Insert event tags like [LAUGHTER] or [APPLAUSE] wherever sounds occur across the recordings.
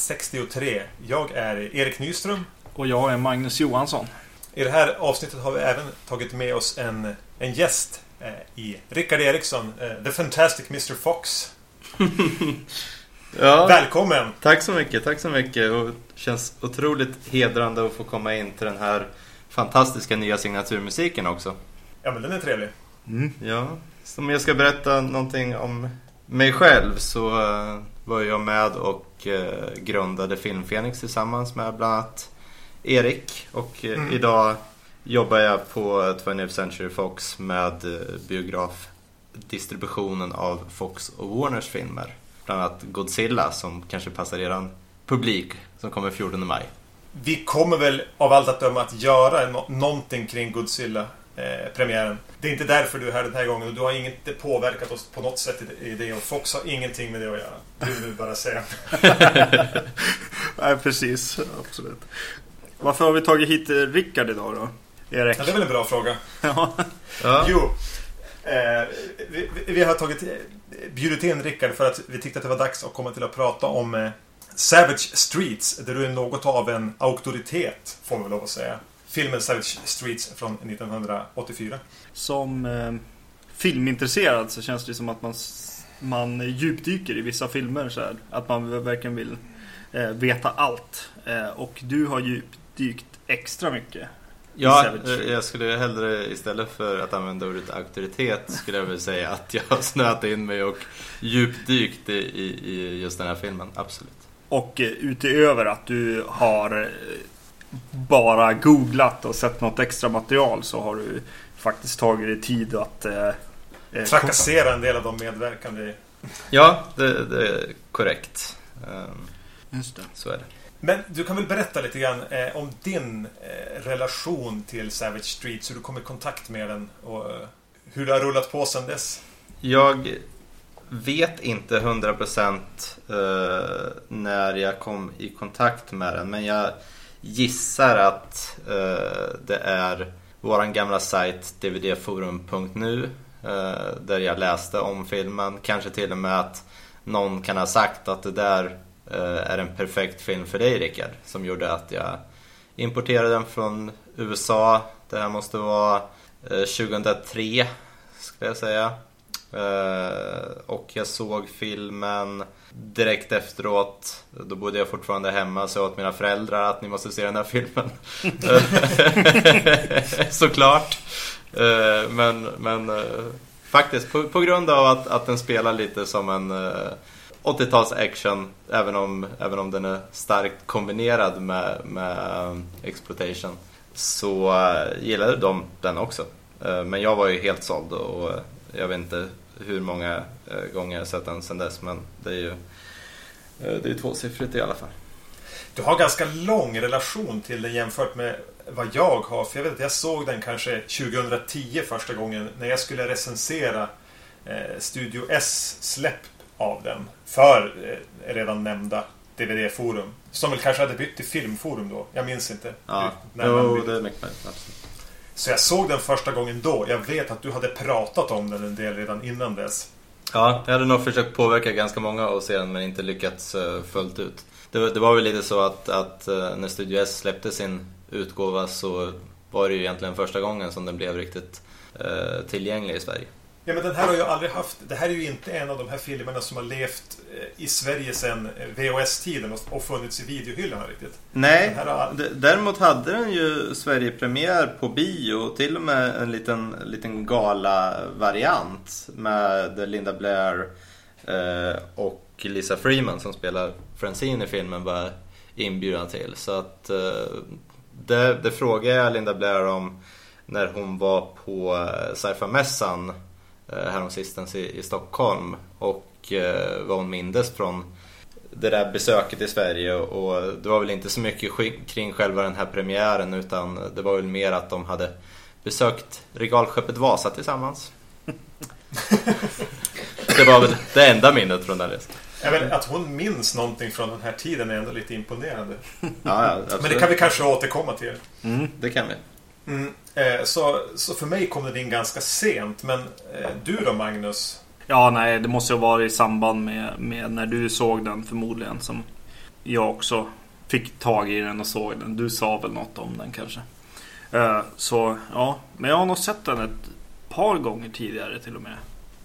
63. Jag är Erik Nyström. Och jag är Magnus Johansson. I det här avsnittet har vi även tagit med oss en, en gäst eh, i Rickard Eriksson, eh, The Fantastic Mr Fox. [LAUGHS] Ja, Välkommen! tack så mycket, tack så mycket. Och det känns otroligt hedrande att få komma in till den här fantastiska nya signaturmusiken också. Ja, men den är trevlig. Ja, som jag ska berätta någonting om mig själv så eh, var jag med och eh, grundade Filmfenix tillsammans med bland annat Erik. Och eh, Mm. idag jobbar jag på 20th Century Fox med eh, biografdistributionen av Fox och Warners filmer. Bland annat Godzilla som kanske passar eran publik som kommer 14 maj. Vi kommer väl av allt att döma att göra någonting kring Godzilla-premiären. det är inte därför du är här den här gången och du har inte påverkat oss på något sätt i- det och Fox har ingenting med det att göra. Det vill vi bara säga. [LAUGHS] Nej, precis. Absolut. Varför har vi tagit hit eh, Rickard idag då? Erik? Ja, det är väl en bra fråga. [LAUGHS] Ja. Jo. Eh, vi, vi- vi har tagit, eh, bjudit in Rickard för att vi tyckte att det var dags att komma till att prata om eh, Savage Streets. Där du är något av en auktoritet, får man väl lov att säga. Filmen Savage Streets från 1984. Som eh, filmintresserad så känns det som att man, man djupdyker i vissa filmer så här. Att man verkligen vill eh, veta allt. Eh, och du har djupdykt extra mycket. Ja, eh, jag skulle hellre istället för att använda ordet auktoritet skulle jag väl säga att jag har snöat in mig och djupdykt i, i, i just den här filmen. Absolut. Och eh, utöver att du har eh, bara googlat och sett något extra material så har du faktiskt tagit dig tid att eh, eh, Trakassera en del av de medverkande. Ja, det, det är korrekt. Ehm, Just det. Så är det. Men du kan väl berätta lite grann eh, om din eh, relation till Savage Streets, hur du kom i kontakt med den och eh, hur det har rullat på sedan dess. Jag vet inte 100% eh, när jag kom i kontakt med den men jag gissar att eh, det är våran gamla sajt dvdforum.nu eh, där jag läste om filmen. Kanske till och med att någon kan ha sagt att det där eh, är en perfekt film för dig Rickard. Som gjorde att jag importerade den från USA. Det här måste vara eh, 2003 skulle jag säga. Eh, och jag såg filmen direkt efteråt. Då bodde jag fortfarande hemma så jag åt mina föräldrar att ni måste se den här filmen. [LAUGHS] Såklart. Eh, men men eh, faktiskt på, på grund av att, att den spelar lite som en eh, 80-tals action även om, även om den är starkt kombinerad med, med exploitation så gillade de den också. Men jag var ju helt såld och jag vet inte hur många eh, gånger jag sett den sedan dess men det är ju eh, det är tvåsiffrigt i alla fall. Du har ganska lång relation till den jämfört med vad jag har. För jag vet att jag såg den kanske 2010 första gången när jag skulle recensera eh, Studio S släpp av den. För eh, redan nämnda DVD-forum. Som väl kanske hade bytt till filmforum då. Jag minns inte. Ja, jo, bytte. det är mycket möjligt. Absolut. Så jag såg den första gången då. Jag vet att du hade pratat om den en del redan innan dess. Ja, jag hade nog försökt påverka ganska många att se den men inte lyckats eh, fullt ut. Det, var- det var väl lite så att, att eh, när Studio S släppte sin utgåva så var det ju egentligen första gången som den blev riktigt eh, tillgänglig i Sverige. Ja, men den här har jag aldrig haft. Det här är ju inte en av de här filmerna som har levt eh, i Sverige sedan eh, VHS-tiden och- funnits i videohyllorna riktigt. Nej, har- däremot hade den ju Sverigepremiär på bio. Till och med en liten, liten gala-variant med Linda Blair eh, och Lisa Freeman som spelar Francine i filmen var inbjudna till. Så att det, det frågade jag Linda Blair om när hon var på sci-fi-mässan eh, häromsistens i, i Stockholm och eh, vad hon mindes från det där besöket i Sverige och det var väl inte så mycket kring själva den här premiären utan det var väl mer att de hade besökt regalskeppet Vasa tillsammans. [LAUGHS] Det var väl det enda minnet från den resan. Vet, att hon minns någonting från den här tiden är ändå lite imponerande. Ja, ja. Men det kan vi kanske återkomma till. Mm, det kan vi. Mm. Eh, så, så för mig kom den in ganska sent. Men eh, du då Magnus? Ja, nej, det måste ha varit i samband med, med när du såg den förmodligen som jag också fick tag i den och såg den. Du sa väl något om den kanske. Eh, så ja, men jag har nog sett den ett par gånger tidigare till och med.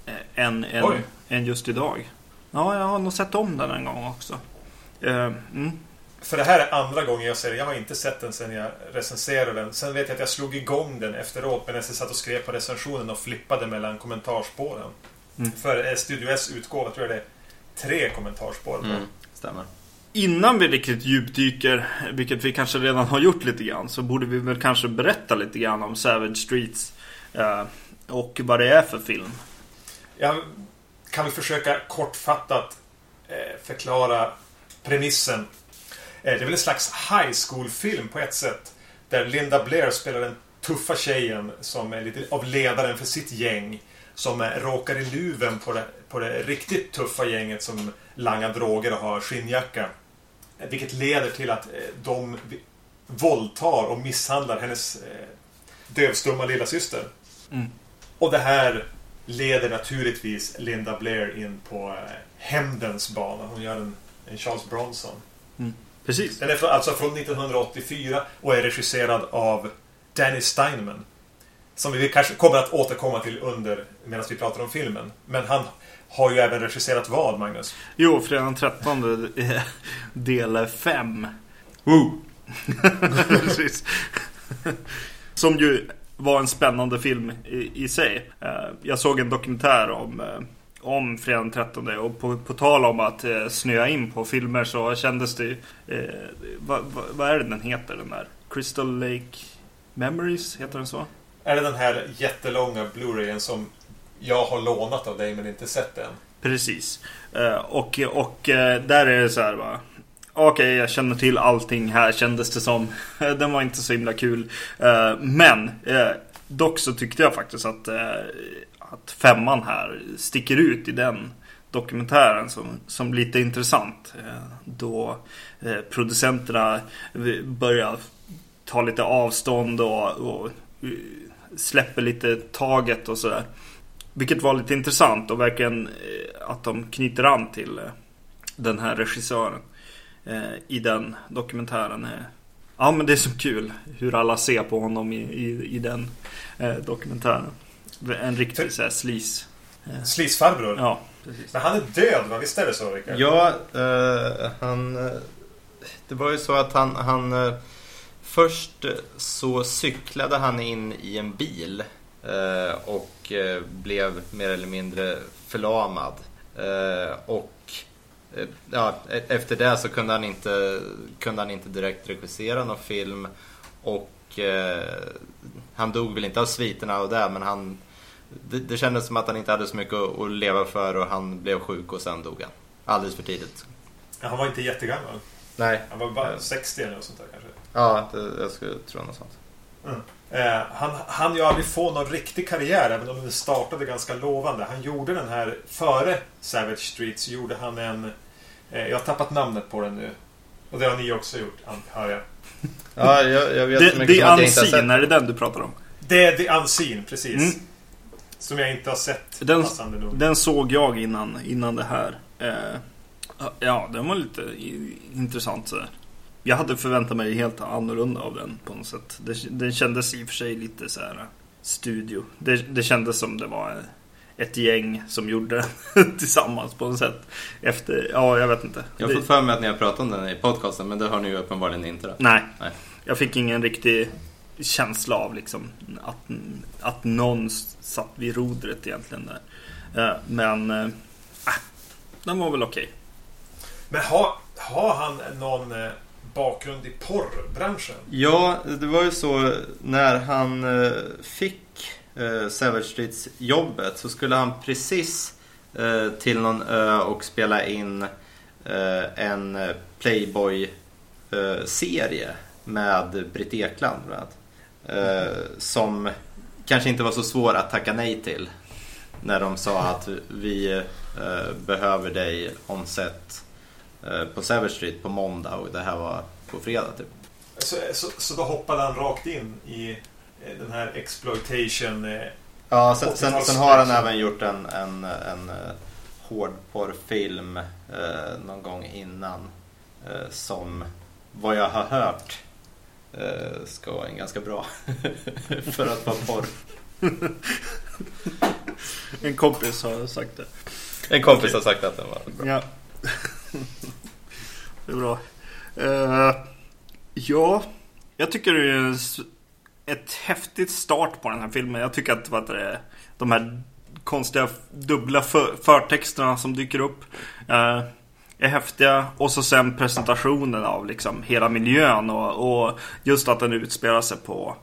Eh, än, än, än just idag. Ja, jag har nog sett om den en gång också. Eh, mm. För det här är andra gången jag ser den. Jag har inte sett den sen jag recenserade den. Sen vet jag att jag slog igång den efteråt medan jag satt och skrev på recensionen och flippade mellan kommentarspåren. Mm. För eh, Studio S-utgåva tror jag det är tre kommentarspår på. Mm, stämmer. Innan vi riktigt djupdyker, vilket vi kanske redan har gjort lite grann, så borde vi väl kanske berätta lite grann om Savage Streets. Eh, och vad det är för film. Jag kan vi försöka kortfattat eh, förklara premissen. Eh, det är väl en slags high school-film på ett sätt. Där Linda Blair spelar den tuffa tjejen som är lite av ledaren för sitt gäng. Som eh, råkar i luven på det, på det riktigt tuffa gänget som langar droger och har skinnjacka. Eh, Vilket leder till att de våldtar och misshandlar hennes dövstumma lilla syster. Mm. Och det här leder naturligtvis Linda Blair in på hämndens bana. Hon gör en, en Charles Bronson. Precis. Den är alltså från 1984 och är regisserad av Danny Steinman. Som vi kanske kommer att återkomma till under medan vi pratar om filmen. Men han har ju även regisserat vad, Magnus? Jo, fredagen den 13 eh, [LAUGHS] del 5. Woo! [LAUGHS] Precis. Som ju var en spännande film i, i sig. Eh, Jag såg en dokumentär om, eh, om fredagen den 13 och på, på tal om att eh, snöa in på filmer så kändes det ju... Eh, vad, vad, vad är det den heter den där? Crystal Lake Memories, heter den så? Är det den här jättelånga Blu-rayen som jag har lånat av dig men inte sett än? Precis. Eh, och, och eh, där är det så här va. Okej, jag känner till allting här kändes det som. [LAUGHS] Den var inte så himla kul. Eh, Men eh, dock så tyckte jag faktiskt att, eh, att femman här sticker ut i den dokumentären som, som lite intressant. Eh, då eh, producenterna börjar ta lite avstånd och, och eh, släpper lite taget och sådär. Vilket var lite intressant och verkligen att de knyter an till den här regissören i den dokumentären. Ja men det är så kul hur alla ser på honom i, i, i den dokumentären. En riktig så här sleaze. Eh, Slisfarbror. Ja, precis. Men han är död va? Visst är det så Rickard? Ja, eh, han... eh, Det var ju så att han... han eh, först så cyklade han in i en bil eh, och blev mer eller mindre förlamad. Eh, och ja, e- efter det så kunde han inte, kunde han inte direkt regissera någon film. Och eh, han dog väl inte av sviterna av det men han det, det kändes som att han inte hade så mycket att, att leva för och han blev sjuk och sen dog han. Alldeles för tidigt. Ja, Han var inte jättegammal. Nej. Han var bara 60 eller något sånt där kanske. Ja, det, jag skulle tro något sånt. Eh, han han ju aldrig få någon riktig karriär även om den startade ganska lovande. Han gjorde den här före Savage Street så gjorde han en... Eh, jag har tappat namnet på den nu. Och det har ni också gjort, hör jag. Ja, jag, jag vet så Det, mycket det som att jag inte har sett. är det den du pratar om? Det är The Unseen, precis. Mm. Som jag inte har sett, Den- passande nog. Den såg jag innan, innan det här. Eh, ja, den var lite i- intressant sådär. Jag hade förväntat mig helt annorlunda av den på något sätt. Det, den kändes i och för sig lite så här studio. Det, det kändes som det var ett gäng som gjorde den [LAUGHS] tillsammans på något sätt. Efter, ja jag vet inte. Jag har fått för mig att ni har pratat om den i podcasten men det har ni ju uppenbarligen inte. Då. Nej. Nej. Jag fick ingen riktig känsla av liksom att, att någon satt vid rodret egentligen där. Eh, Men äh, den var väl okej. Men har, har han någon eh, bakgrund i porrbranschen? Ja, det var ju så när han eh, fick eh, Savage Streets jobbet så skulle han precis eh, till någon ö och spela in eh, en eh, Playboy-serie med Britt Ekland bland annat. Eh, som kanske inte var så svår att tacka nej till. När de sa att vi eh, behöver dig om set eh, på Savage Street på måndag och det här var på fredag typ. Så, så, så då hoppade han rakt in i eh, den här exploitation... Eh, Ja, sen, sen, 80-tals sen har han även gjort en, en, en uh, hårdporrfilm eh, någon gång innan. eh, som vad jag har hört eh, ska vara en ganska bra [LAUGHS] för att vara porr. En kompis har sagt det. En kompis har sagt att den var bra. Ja. det är bra. Eh, ja, jag tycker det är ett häftigt start på den här filmen. Jag tycker att vad det, de här konstiga dubbla för, förtexterna som dyker upp eh, är häftiga. Och så sen presentationen av liksom hela miljön och, och just att den utspelar sig på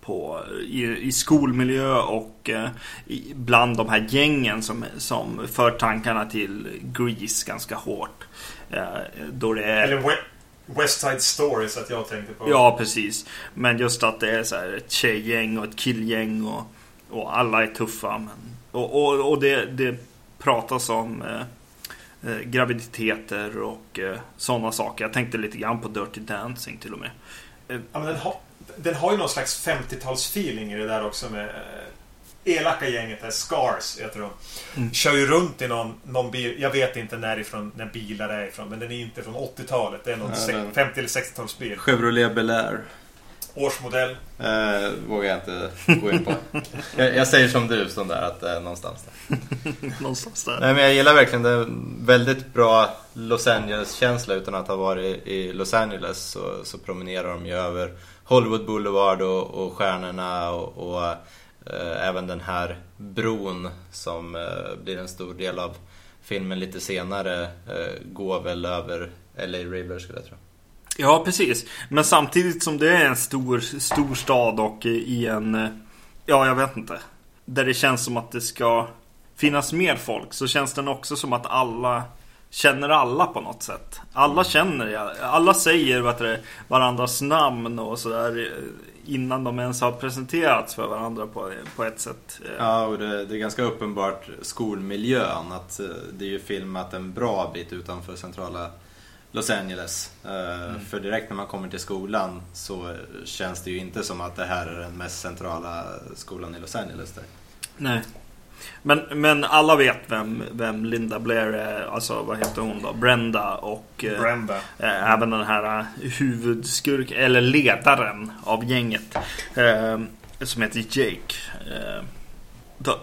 på, i, i skolmiljö och eh, i, bland de här gängen som, som för tankarna till Grease ganska hårt. Eh, då det är... Eller We- West Side Stories att jag tänkte på. Ja, precis. Men just att det är så här ett tjejgäng och ett killgäng och, och alla är tuffa. Men, och och, och det, det pratas om eh, eh, graviditeter och eh, sådana saker. Jag tänkte lite grann på Dirty Dancing till och med. Ja, men den, har, den har ju någon slags 50-talsfeeling i det där också med eh, elaka gänget där, Scars heter de. Mm. Kör ju runt i någon, någon bil, jag vet inte närifrån, när bilar är ifrån, men den är inte från 80-talet. Det är någon Ja, den- 50 eller 60-talsbil. Chevrolet Bel Air. Årsmodell. Eh, vågar jag inte gå in på. [LAUGHS] jag, jag säger som du, sån där att är någonstans där. [LAUGHS] Någonstans där. Nej, men jag gillar verkligen det. är en Väldigt bra Los Angeles-känsla utan att ha varit i Los Angeles så, så promenerar de ju över Hollywood Boulevard och, och stjärnorna och, och eh, även den här bron som eh, blir en stor del av filmen lite senare eh, går väl över LA River skulle jag tro. Ja, precis. Men samtidigt som det är en stor, stor stad och i en... Eh, ja, jag vet inte. Där det känns som att det ska finnas mer folk så känns den också som att alla känner alla på något sätt. Alla känner, alla säger vet du, varandras namn och sådär eh, innan de ens har presenterats för varandra på, på ett sätt. Eh. Ja, och det, det är ganska uppenbart skolmiljön. Att det är ju filmat en bra bit utanför centrala Los Angeles. Eh, För direkt när man kommer till skolan så känns det ju inte som att det här är den mest centrala skolan i Los Angeles. Där. Nej. Men, men alla vet vem, vem Linda Blair är, alltså vad heter hon då? Brenda och eh, Brenda. eh, även den här eh, huvudskurk, eller ledaren av gänget. Eh, som heter Jake. Eh, de,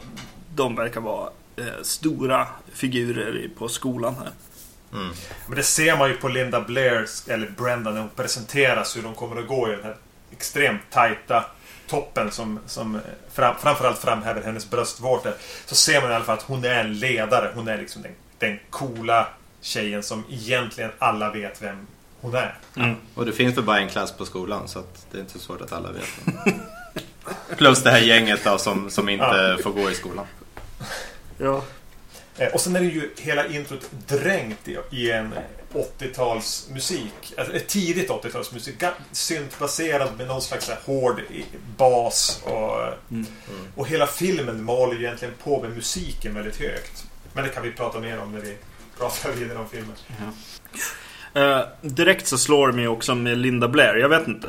de verkar vara eh, stora figurer i- på skolan här. Mm. Men det ser man ju på Linda Blair, eller Brenda, när hon presenteras hur de kommer att gå i den här extremt tajta toppen som, som fram, framförallt framhäver hennes bröstvårtor. Så ser man i alla fall att hon är en ledare. Hon är liksom den, den coola tjejen som egentligen alla vet vem hon är. Mm. Och det finns väl bara en klass på skolan så att det är inte så svårt att alla vet. [LAUGHS] Plus det här gänget då som, som inte Ja. får gå i skolan. Ja. Eh, Och sen är det ju hela introt dränkt i, en 80-talsmusik. Alltså, tidigt 80-talsmusik. ga- Syntbaserad med någon slags hård bas. Och, Mm. och hela filmen maler ju egentligen på med musiken väldigt högt. Men det kan vi prata mer om när vi pratar vidare om filmen. Eh, direkt så slår det mig också med Linda Blair. Jag vet inte.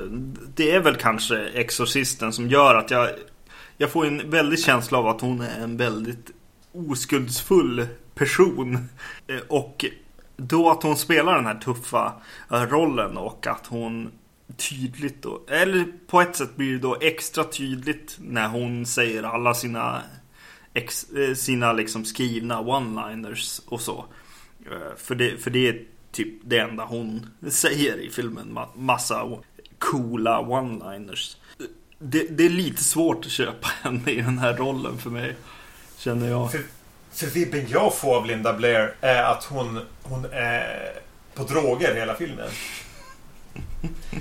Det är väl kanske Exorcisten som gör att jag Jag får en väldig känsla av att hon är en väldigt oskuldsfull person. Eh, och då att hon spelar den här tuffa eh, rollen och att hon tydligt då, eller på ett sätt blir det då extra tydligt när hon säger alla sina ex, eh, sina liksom skrivna one-liners och så. För det, för det är typ det enda hon [LAUGHS] säger i filmen. Massa coola one-liners. Det, det är lite svårt att köpa [LAUGHS] henne i den här rollen för mig. Känner jag. För, för vibben jag får av Linda Blair är att hon, hon är på droger hela filmen.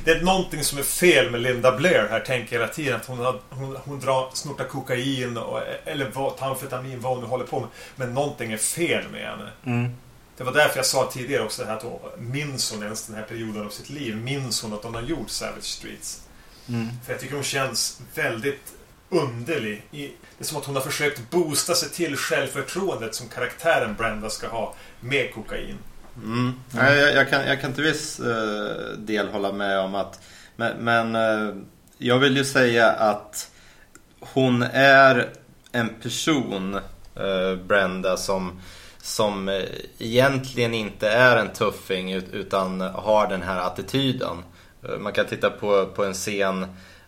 Det är någonting som är fel med Linda Blair här, tänker jag hela tiden. Att hon, har, hon, hon drar, snortar kokain och, eller vad, amfetamin, vad hon nu håller på med. Men någonting är fel med henne. Mm. Det var därför jag sa tidigare också det här att hon, minns hon ens den här perioden av sitt liv? Minns hon att hon har gjort Savage Streets? Mm. För jag tycker hon känns väldigt underlig. I, det är som att hon har försökt boosta sig till självförtroendet som karaktären Brenda ska ha med kokain. Mm. Ja, jag, jag, kan, jag kan till viss eh, del hålla med om att Men, men eh, jag vill ju säga att hon är en person, eh, Brenda, som, som egentligen inte är en tuffing utan har den här attityden. Man kan titta på, på en scen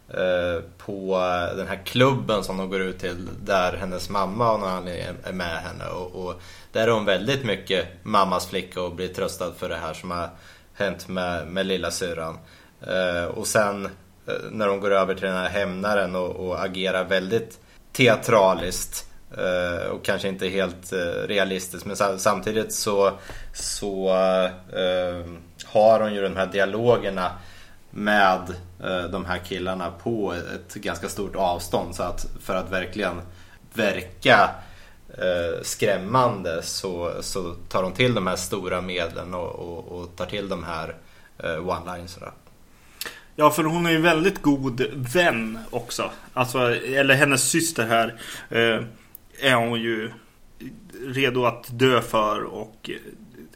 Eh, på den här klubben som de går ut till där hennes mamma och någon anledning är med henne. Och, och, där är hon väldigt mycket mammas flicka och blir tröstad för det här som har hänt med, med lilla syran. Eh, och sen eh, när hon går över till den här hämnaren och, och agerar väldigt teatraliskt eh, och kanske inte helt eh, realistiskt men samtidigt så, så eh, har hon ju de här dialogerna med eh, de här killarna på ett ganska stort avstånd så att för att verkligen verka eh, skrämmande så, så tar de till de här stora medlen och, och, och tar till de här eh, one-linerna. Ja, för hon är ju väldigt god vän också. Alltså, eller hennes syster här eh, är hon ju redo att dö för och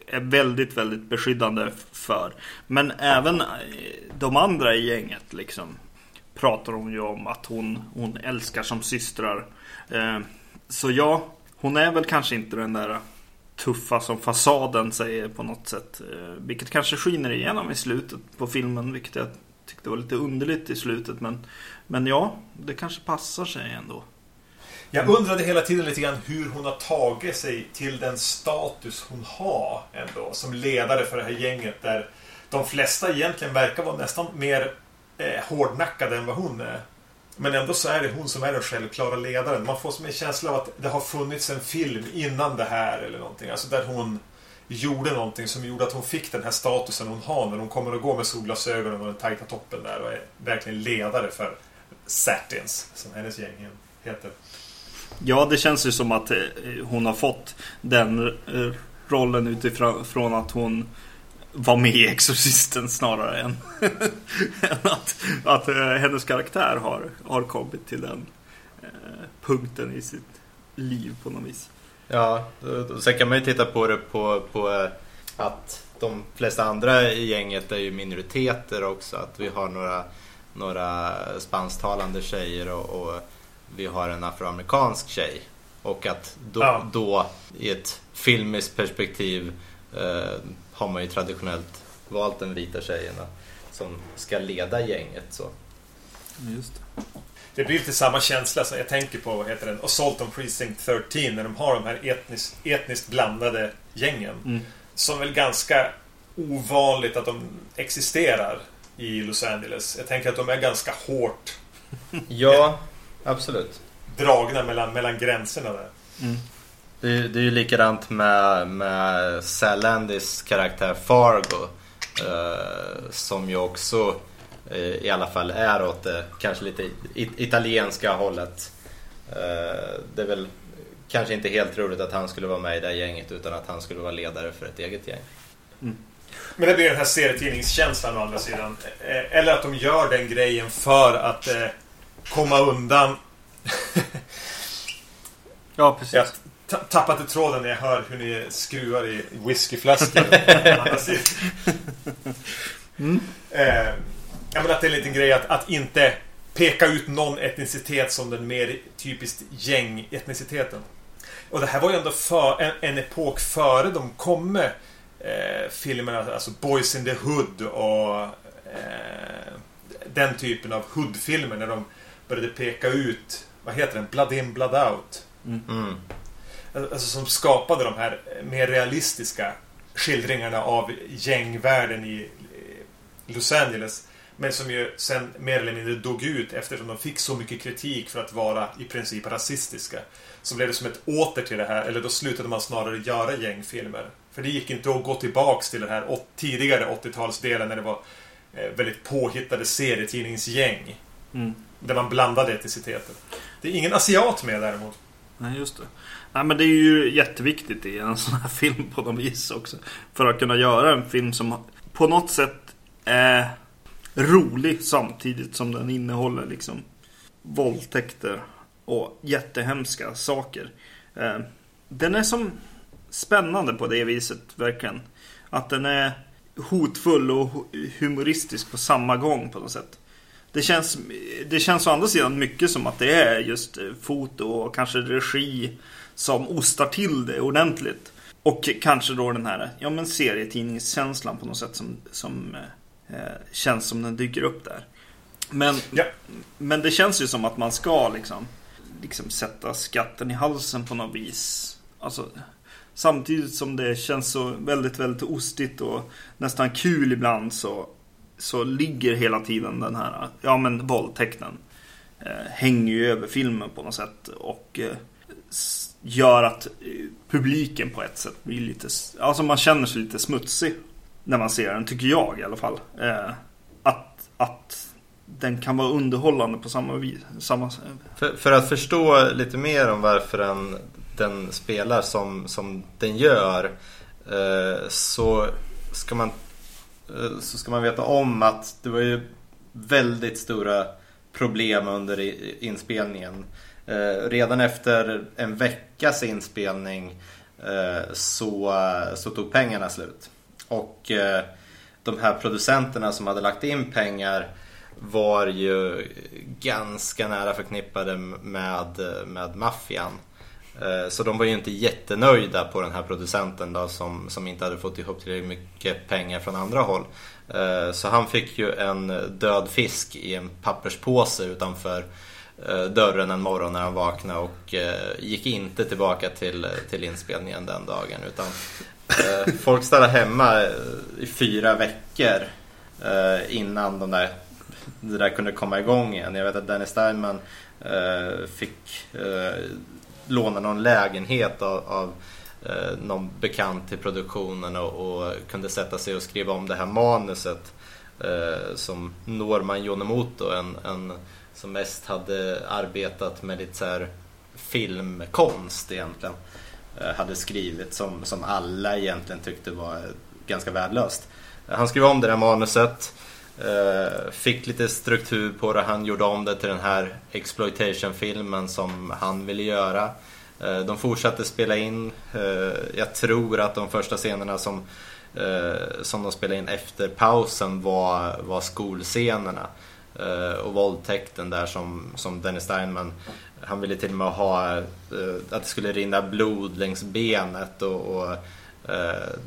är väldigt, väldigt beskyddande för. Men även eh, de andra i gänget liksom pratar hon ju om att hon, hon älskar som systrar. Eh, så ja, hon är väl kanske inte den där tuffa som fasaden säger på något sätt. Eh, vilket kanske skiner igenom i slutet på filmen, vilket jag tyckte var lite underligt i slutet. Men, men ja, det kanske passar sig ändå. Jag undrade hela tiden lite grann hur hon har tagit sig till den status hon har ändå. Som ledare för det här gänget där de flesta egentligen verkar vara nästan mer eh, hårdnackade än vad hon är. Men ändå så är det hon som är den självklara ledaren. Man får som en känsla av att det har funnits en film innan det här eller någonting. Alltså där hon gjorde någonting som gjorde att hon fick den här statusen hon har när hon kommer att gå med solglasögonen och den tajta toppen där och är verkligen ledare för Satins, som hennes gäng heter. Ja, det känns ju som att eh, hon har fått den eh, rollen utifrån att hon var med i Exorcisten snarare än, [LAUGHS] än att, att eh, hennes karaktär har, har kommit till den punkten i sitt liv på något vis. Ja, sen kan man ju titta på det på, på att de flesta andra i gänget är ju minoriteter också. Att vi har några, några spansktalande tjejer och, och vi har en afroamerikansk tjej. Och att då, ja. då i ett filmiskt perspektiv eh, har man ju traditionellt valt den vita tjejerna som ska leda gänget. Så. Just det det blir lite samma känsla som jag tänker på, vad heter den? Assault on Precinct 13 när de har de här etniskt, etniskt blandade gängen. Mm. Som väl ganska ovanligt att de existerar i Los Angeles. Jag tänker att de är ganska hårt Ja, [LAUGHS] absolut. Dragna mellan, mellan gränserna där. Mm. Det, är, det är ju likadant med, med Sal Landis karaktär Fargo. Eh, som ju också Eh, i alla fall är åt det kanske lite italienska hållet. Eh, det är väl kanske inte helt roligt att han skulle vara med i det gänget utan att han skulle vara ledare för ett eget gäng. Mm. Men det blir den här serietidningskänslan å andra sidan. Eh, eller att de gör den grejen för att komma undan. [LAUGHS] ja, precis. Jag tappade tråden när jag hör hur ni skruvar i whiskyflaskor. [LAUGHS] mm ja, men att det är en liten grej att, att inte peka ut någon etnicitet som den mer typiskt gäng-etniciteten. Och det här var ju ändå för, en, en epok före de kom med eh, filmerna, alltså Boys in the Hood och eh, den typen av hood-filmer när de började peka ut, vad heter den, Blood in, Blood out. Mm. Alltså som skapade de här mer realistiska skildringarna av gängvärlden i Los Angeles. Men som ju sen mer eller mindre dog ut eftersom de fick så mycket kritik för att vara i princip rasistiska. Så blev det som ett åter till det här, eller då slutade man snarare göra gängfilmer. För det gick inte att gå tillbaks till den här tidigare 80-talsdelen när det var eh, väldigt påhittade serietidningsgäng. Mm. Där man blandade etniciteter. Det är ingen asiat med däremot. Nej, just det. Nej, men det är ju jätteviktigt i en sån här [LAUGHS] film på något vis också. För att kunna göra en film som på något sätt är rolig samtidigt som den innehåller liksom våldtäkter och jättehemska saker. Eh, den är som spännande på det viset, verkligen. Att den är hotfull och humoristisk på samma gång på något sätt det känns, det känns å andra sidan mycket som att det är just eh, foto och kanske regi som ostar till det ordentligt. Och kanske då den här ja, men serietidningskänslan på något sätt som, som eh, känns som den dyker upp där. Men, Ja. men det känns ju som att man ska liksom, liksom sätta skatten i halsen på något vis. Alltså, samtidigt som det känns så väldigt, väldigt ostigt och nästan kul ibland så, så ligger hela tiden den här, ja men våldtäkten eh, hänger ju över filmen på något sätt och eh, gör att eh, publiken på ett sätt blir lite, alltså man känner sig lite smutsig när man ser den, tycker jag i alla fall. Eh, att, att den kan vara underhållande på samma vis. Samma, För, för att förstå lite mer om varför den, den spelar som, som den gör eh, så, ska man, Eh, så ska man veta om att det var ju väldigt stora problem under inspelningen. Eh, redan efter en veckas inspelning eh, så, så tog pengarna slut. Och de här producenterna som hade lagt in pengar var ju ganska nära förknippade med, med maffian. Eh, så de var ju inte jättenöjda på den här producenten då, som, som inte hade fått ihop tillräckligt mycket pengar från andra håll. Eh, så han fick ju en död fisk i en papperspåse utanför eh, dörren en morgon när han vaknade och gick inte tillbaka till, till inspelningen den dagen. Utan folk stannade hemma i fyra veckor innan de där, det där kunde komma igång igen. Jag vet att Dennis Steinman fick låna någon lägenhet av, av eh, någon bekant till produktionen och, och kunde sätta sig och skriva om det här manuset eh, som Norman Jonemoto, en, en som mest hade arbetat med lite så här filmkonst egentligen, eh, hade skrivit som, som alla egentligen tyckte var ganska värdelöst. Han skrev om det där manuset, eh, Eh, fick lite struktur på det, han gjorde om det till den här exploitation-filmen som han ville göra. Eh, de fortsatte spela in, eh, jag tror att de första scenerna som, som de spelade in efter pausen var, var skolscenerna. Och våldtäkten där som, som Dennis Steinman, han ville till och med ha att det skulle rinna blod längs benet och, och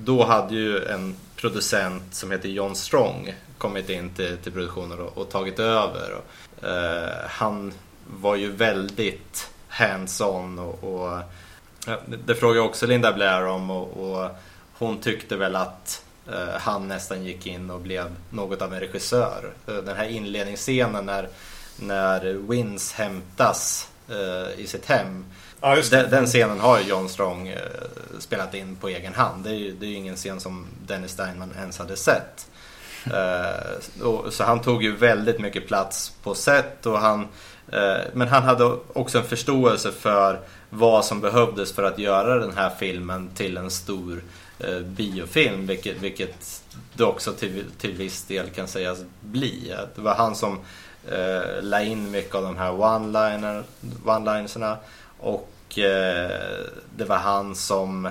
då hade ju en producent som heter John Strong kommit in till, till produktionen och, och tagit över. Och, eh, han var ju väldigt hands-on och, och ja, det, frågade också Linda Blair om och, hon tyckte väl att eh, han nästan gick in och blev något av en regissör. Eh, Den här inledningsscenen när, när Wins hämtas eh, i sitt hem. Ja. Den, den scenen har ju John Strong eh, spelat in på egen hand. Det är ju det är ju ingen scen som Dennis Steinman ens hade sett. Eh, och, så han tog ju väldigt mycket plats på set och han eh, men han hade också en förståelse för vad som behövdes för att göra den här filmen till en stor eh, biofilm, vilket, vilket det också till, till viss del kan sägas bli. Det var han som eh, la in mycket av de här one-liner, one och eh, det var han som,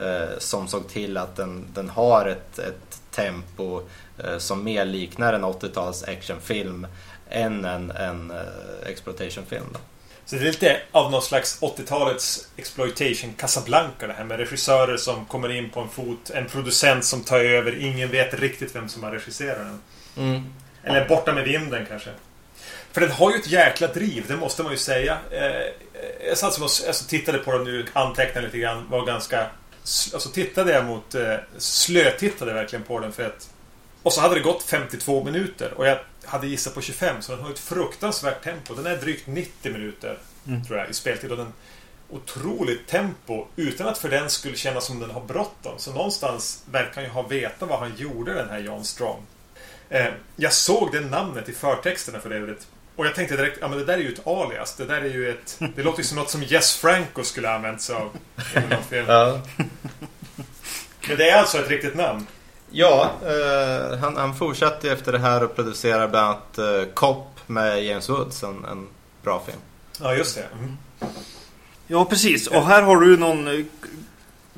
eh, som såg till att den, den har ett, ett tempo eh, som mer liknar en 80-tals actionfilm än en, en eh, exploitationfilm. Då. Så det är lite av någon slags 80-talets exploitation Casablanca det här med regissörer som kommer in på en fot. En producent som tar över. Ingen vet riktigt vem som har regisserat den. Eller Borta med vinden kanske. För den har ju ett jäkla driv, det måste man ju säga. Eh, jag satt som och alltså, tittade på den nu, antecknade lite grann, var ganska... Alltså tittade jag mot... Eh, slötittade verkligen på den för att... Och så hade det gått 52 minuter och jag hade gissat på 25 så den har ett fruktansvärt tempo. Den är drygt 90 minuter Mm. tror jag i speltid och den otroligt tempo utan att för den skulle kännas som den har bråttom. Så någonstans verkar han ju ha veta vad han gjorde den här John Strong. Eh, jag såg det namnet i förtexterna för övrigt. Och jag tänkte direkt, ja men det där är ju ett alias. Det där är ju ett... Det låter ju som något som Jess Franco skulle ha använt sig av. Ja, Men det är alltså ett riktigt namn. ja eh, han, han fortsatte ju efter det här och producerade bland annat eh, Cop med James Woods, en, en bra film. Ja, just det. Mm. Ja, precis. Och här har du någon eh,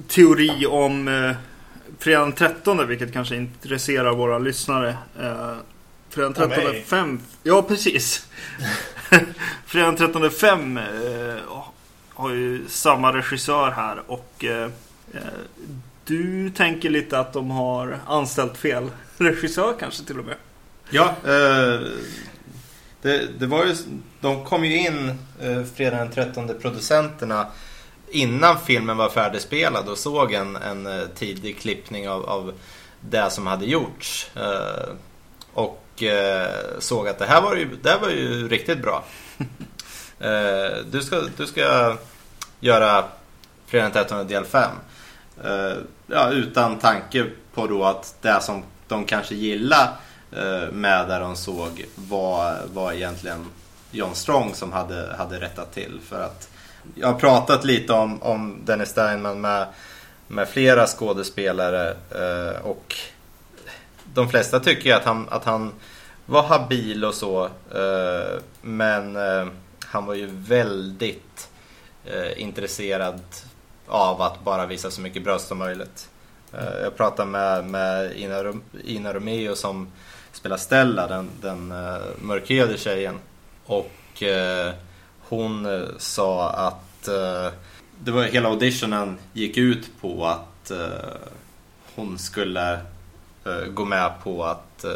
teori om eh, fredagen den 13, vilket kanske intresserar våra lyssnare. Eh, Fredag den 13 5. Ja, precis. Fredag den 13 5 eh, har ju samma regissör här och eh, eh, du tänker lite att de har anställt fel regissör kanske till och med? Ja, eh, det, det, var ju, de kom ju in eh, fredag den 13 producenterna innan filmen var färdigspelad och såg en, en eh, tidig klippning av, av det som hade gjorts. Eh, och eh, såg att det här var ju, det här var ju riktigt bra. [LAUGHS] Eh, du, ska, du ska göra fredag den 13 del 5. Eh, ja, utan tanke på då att det som de kanske gillar eh, med det de såg var, var egentligen John Strong som hade, hade rättat till. För att jag har pratat lite om, om Dennis Steinman med, med flera skådespelare och de flesta tycker att han, att han var habil och så. Eh, men eh, han var ju väldigt eh, intresserad av att bara visa så mycket bröst som möjligt. Eh, jag pratade med, med Ina, Ina Romeo som spelar Stella, den, den eh, mörkhyade tjejen. Och eh, hon sa att det var hela auditionen gick ut på att hon skulle Eh, gå med på att eh,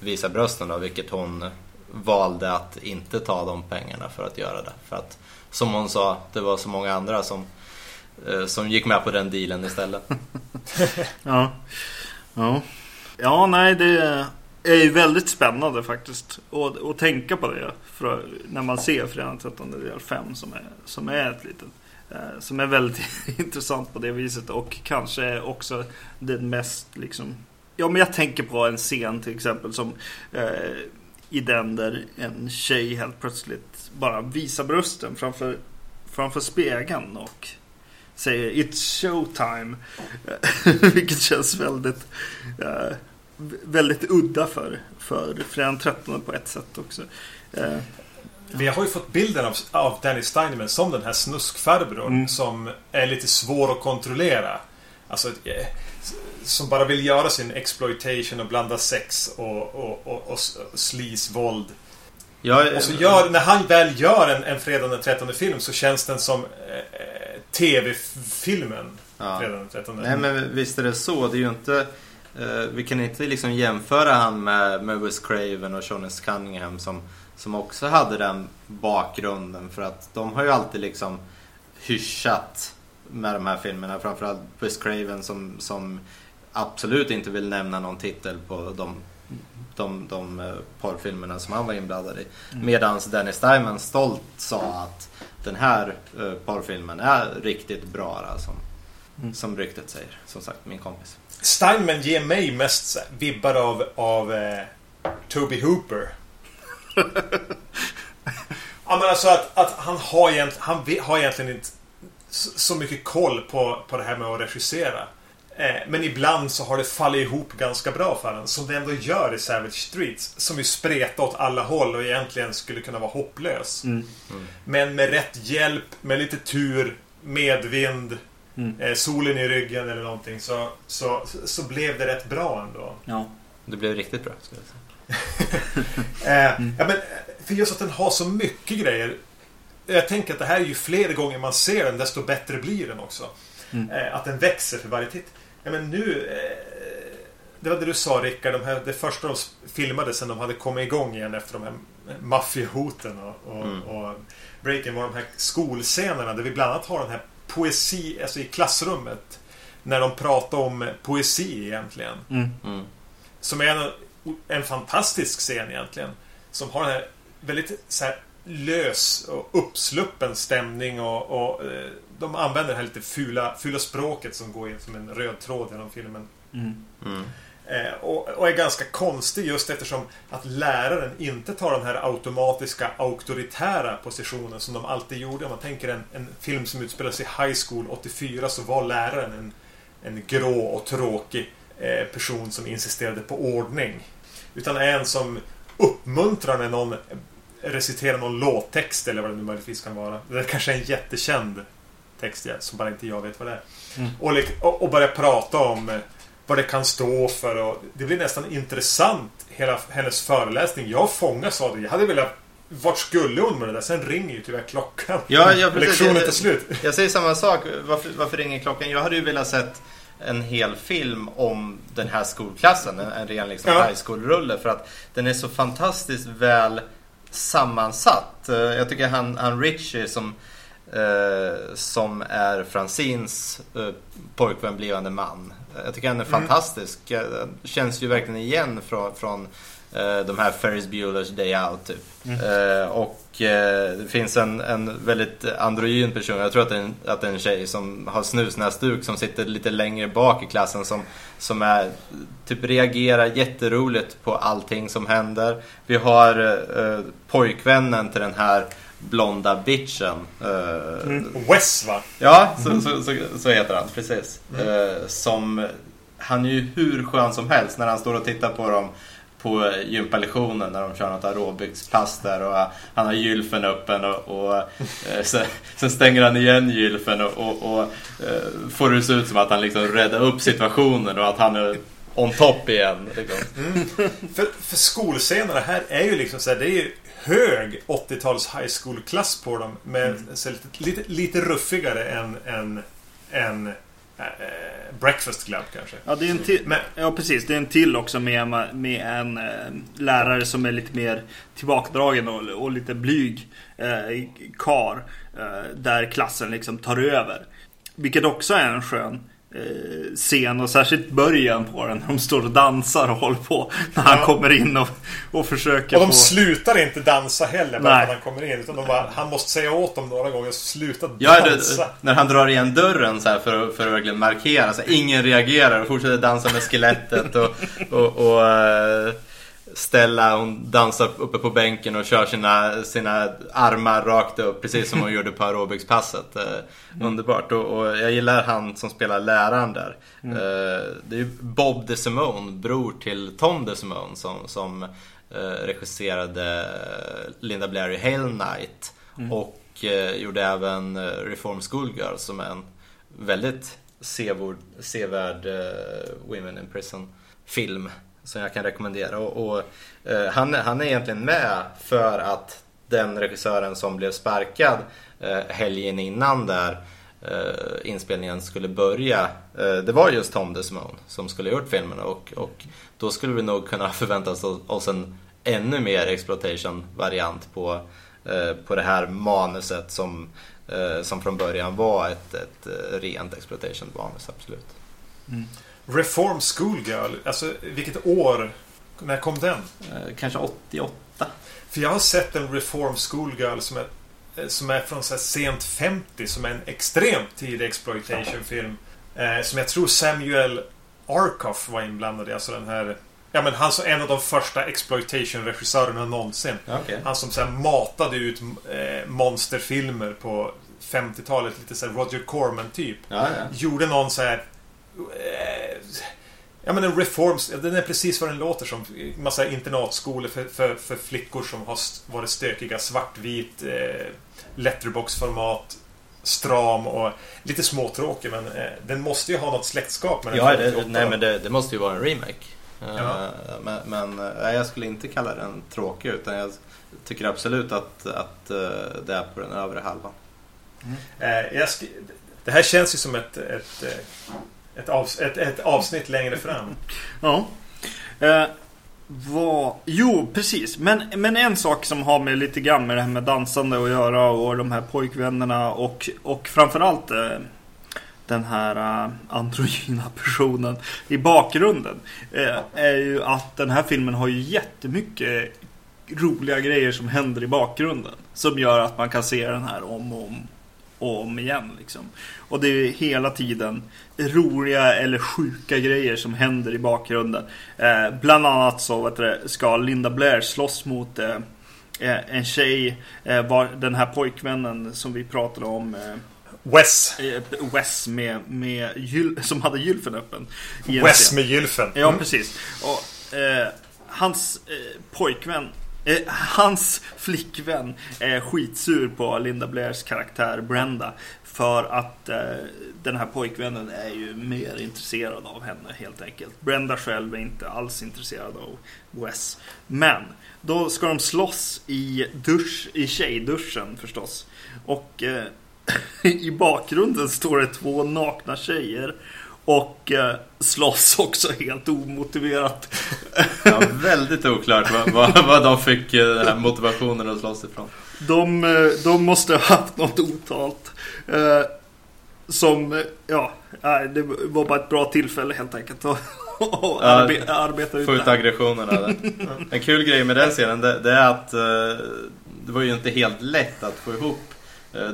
visa brösten då, vilket hon valde att inte ta de pengarna för att göra det. För att som hon sa, det var så många andra som, eh, som gick med på den dealen istället. [LAUGHS] ja. ja. Ja, nej det är ju väldigt spännande faktiskt. att tänka på det. För, när man ser Fredag 13 del 5 som är, som är ett litet som är väldigt [LAUGHS] intressant på det viset och kanske också den mest liksom Ja men jag tänker på en scen till exempel som eh, i den där en tjej helt plötsligt bara visar brösten framför, framför spegeln och säger It's showtime. [LAUGHS] Vilket känns väldigt eh, väldigt udda för, för Fredag 13 på ett sätt också. Eh, vi har ju fått bilden av, av Danny Steinman som den här snuskfarbrorn mm. som är lite svår att kontrollera. Alltså, eh, som bara vill göra sin exploitation och blanda sex och, och, och, och sleaze-våld. Ja, och så gör, när han väl gör en, en Fredag den 13 film så känns den som eh, TV-filmen. Ja. Fredag den 13. Nej men visst är det så. Det är ju inte... Eh, vi kan inte liksom jämföra han med, med Wes Craven och Sean S. Cunningham som, som också hade den bakgrunden. För att de har ju alltid liksom hyschat med de här filmerna. Framförallt Wes Craven som, som absolut inte vill nämna någon titel på de, de, de uh, porrfilmerna som han var inblandad i. Mm. Medan Dennis Diamond stolt sa att den här uh, porrfilmen är riktigt bra. Alltså, mm. Som ryktet säger. Som sagt, min kompis. Steinman ger mig mest vibbar av, av eh, Toby Hooper. [LAUGHS] ja, men alltså att, att han, har egentligen, han har egentligen inte så mycket koll på, på det här med att regissera. Eh, men ibland så har det fallit ihop ganska bra för honom. Som det ändå gör i Savage Streets. Som ju spretar åt alla håll och egentligen skulle kunna vara hopplös. Mm. Mm. Men med rätt hjälp, med lite tur, medvind mm. eh, solen i ryggen eller någonting så, så, så blev det rätt bra ändå. Ja, det blev riktigt bra skulle jag säga. [LAUGHS] eh, ja, men, för just att den har så mycket grejer. Jag tänker att det här är ju fler gånger man ser den desto bättre blir den också. Mm. Att den växer för varje titt. Ja, men nu... Eh, det var det du sa Rickard, de här, det första de filmade sen de hade kommit igång igen efter de här maffiahoten och, och, mm. och breaken var de här skolscenerna där vi bland annat har den här poesi, alltså i klassrummet. När de pratar om poesi egentligen. Mm. Mm. Som är en, en fantastisk scen egentligen. Som har den här väldigt så här, lös och uppsluppen stämning och, och eh, de använder det här lite fula, fula språket som går in som en röd tråd genom filmen. Mm. Mm. Eh, och, och, är ganska konstig just eftersom att läraren inte tar den här automatiska auktoritära positionen som de alltid gjorde. Om man tänker en, en film som utspelar sig i High School 84 så var läraren en, en grå och tråkig eh, person som insisterade på ordning. Utan en som uppmuntrar när någon reciterar någon låttext eller vad det nu möjligtvis kan vara. Det är kanske är en jättekänd text som bara inte jag vet vad det är. Mm. Och, och, börjar prata om vad det kan stå för. Och det blir nästan intressant, hela hennes föreläsning. Jag fångas av det. Jag hade velat... Vart skulle hon med det där? Sen ringer ju tyvärr klockan. Ja, ja, precis. Lektionen är slut. Jag säger samma sak. Varför, varför ringer klockan? Jag hade ju velat sett en hel film om den här skolklassen. En, en ren liksom Ja. high school-rulle. För att den är så fantastiskt väl sammansatt. Eh, Jag tycker han, han Richie som, eh, som är Francines eh, pojkvän, blivande man. Eh, Jag tycker han är fantastisk. Eh, Känns ju verkligen igen från, från eh, de här Ferris Bueller's Day Out typ. Eh, och det finns en, en väldigt androgyn person, jag tror att det, är en, att det är en tjej som har snusnäsduk som sitter lite längre bak i klassen som, som är, typ reagerar jätteroligt på allting som händer. Vi har pojkvännen till den här blonda bitchen. Eh, Wes va? Ja, så, så, så, så heter han, precis. Eh, som, han är ju hur skön som helst när han står och tittar på dem på gympalektionen när de kör något aerobicspass där och eh, han har gylfen öppen och, och sen, sen stänger han igen gylfen och, och, och får det se ut som att han liksom räddar upp situationen och att han är on top igen. Liksom. För, för skolscenerna här är ju liksom så här, det är ju hög 80-tals high school-klass på dem. Med Mm. lite, lite, ruffigare än, än, än äh, Breakfast Club kanske. Ja, det är en till, Men- ja, precis. Det är en till också med, med en eh, lärare som är lite mer tillbakadragen och, och lite blyg eh, kar Där klassen liksom tar över. Vilket också är en skön scen och särskilt början på den. När de står och dansar och håller på. När han Ja. kommer in och, och försöker Och de få... slutar inte dansa heller bara Nej. för att han kommer in. Utan de bara, han måste säga åt dem några gånger, sluta Ja, det, dansa. när han drar igen dörren så här för, att- för att verkligen markera. Så här, ingen reagerar och fortsätter dansa med skelettet. Och, och, och eh, Stella hon dansar uppe på bänken och kör sina, sina armar rakt upp. Precis som hon [LAUGHS] gjorde på aerobicspasset. Eh, Underbart. Och, och jag gillar han som spelar läraren där. Eh, det är ju Bob DeSimone, bror till Tom DeSimone. Som, som eh, regisserade Linda Blair i Hail Night. Och eh, gjorde även Reform Schoolgirl som är en väldigt sevärd Women in Prison film. Som jag kan rekommendera. Och, och eh, han, han är egentligen med för att den regissören som blev sparkad eh, helgen innan där eh, inspelningen skulle börja. Eh, det var just Tom DeSimone som skulle ha gjort filmen och, och då skulle vi nog kunna [LAUGHS] förvänta oss, en ännu mer exploitation-variant på, eh, på det här manuset som, eh, som från början var ett, ett eh, rent exploitation-manus, absolut. Mm. Reform Schoolgirl, alltså vilket år? När kom den? Eh, kanske 88? För jag har sett en Reform Schoolgirl som är, eh, som är från så sent 50 som är en extremt tidig exploitation-film. Eh, som jag tror Samuel Arkoff var inblandad i. Alltså den här... Ja men han som en av de första exploitation-regissörerna någonsin. Okay. Han som så här matade ut eh, monsterfilmer på 50-talet. Lite så här Roger Corman-typ. Ja, ja. Gjorde någon så här... Eh, ja men en reforms... Den är precis vad den låter som. Massa internatskolor för, för, för flickor som har varit stökiga. Svartvit, eh, letterbox-format, stram och lite småtråkig. Men eh, den måste ju ha något släktskap med den Ja, det, 88. nej men det, det måste ju vara en remake. Eh, Ja. Men, men eh, nej, jag skulle inte kalla den tråkig utan jag tycker absolut att, att eh, det är på den övre halvan. Eh, jag sk- det här känns ju som ett, ett, eh, ett, avs- ett, ett avsnitt längre fram. [LAUGHS] Ja. Eh, vad... Jo, precis. Men, men en sak som har med lite grann med det här med dansande att göra och de här pojkvännerna och, och framförallt eh, den här eh, androgyna [LAUGHS] personen i bakgrunden. Eh, är ju att den här filmen har ju jättemycket roliga grejer som händer i bakgrunden. Som gör att man kan se den här om och om, och om igen. Liksom. Och det är hela tiden roliga eller sjuka grejer som händer i bakgrunden. Eh, bland annat så du, ska Linda Blair slåss mot eh, eh, en tjej, eh, var, den här pojkvännen som vi pratade om. Eh, Wes. eh, Wes med, med gyl, som hade gylfen öppen. Wes med gylfen. Ja, Mm. precis. Och, hans pojkvän Eh, hans flickvän är skitsur på Linda Blairs karaktär Brenda. För att eh, den här pojkvännen är ju mer intresserad av henne helt enkelt. Brenda själv är inte alls intresserad av Wes. Men då ska de slåss i, dusch, i tjejduschen förstås. Och eh, [LAUGHS] i bakgrunden står det två nakna tjejer och eh, slåss också helt omotiverat. Ja, väldigt oklart vad, vad, vad de fick eh, den här motivationen att slåss ifrån. De, eh, de måste ha haft något otalt. Eh, som, ja, det var bara ett bra tillfälle helt enkelt. att Ja, arbe, arbeta ut Få ut aggressionerna där. [LAUGHS] En kul grej med den scenen det, det är att det var ju inte helt lätt att få ihop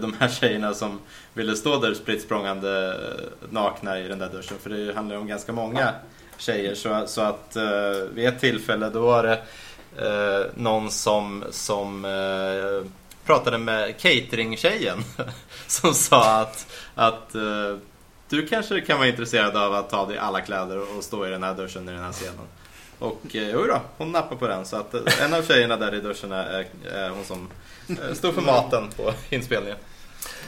de här tjejerna som ville stå där spritt språngande eh, nakna i den där duschen. För det handlar ju om ganska många tjejer. Så, så att eh, vid ett tillfälle då var det eh, någon som, som eh, pratade med cateringtjejen [LAUGHS] som sa att, att eh, du kanske kan vara intresserad av att ta av dig alla kläder och stå i den här duschen i den här scenen. Och eh, jo då, hon nappar på den. Så att eh, en av tjejerna där i duschen är, är hon som eh, står för maten på inspelningen.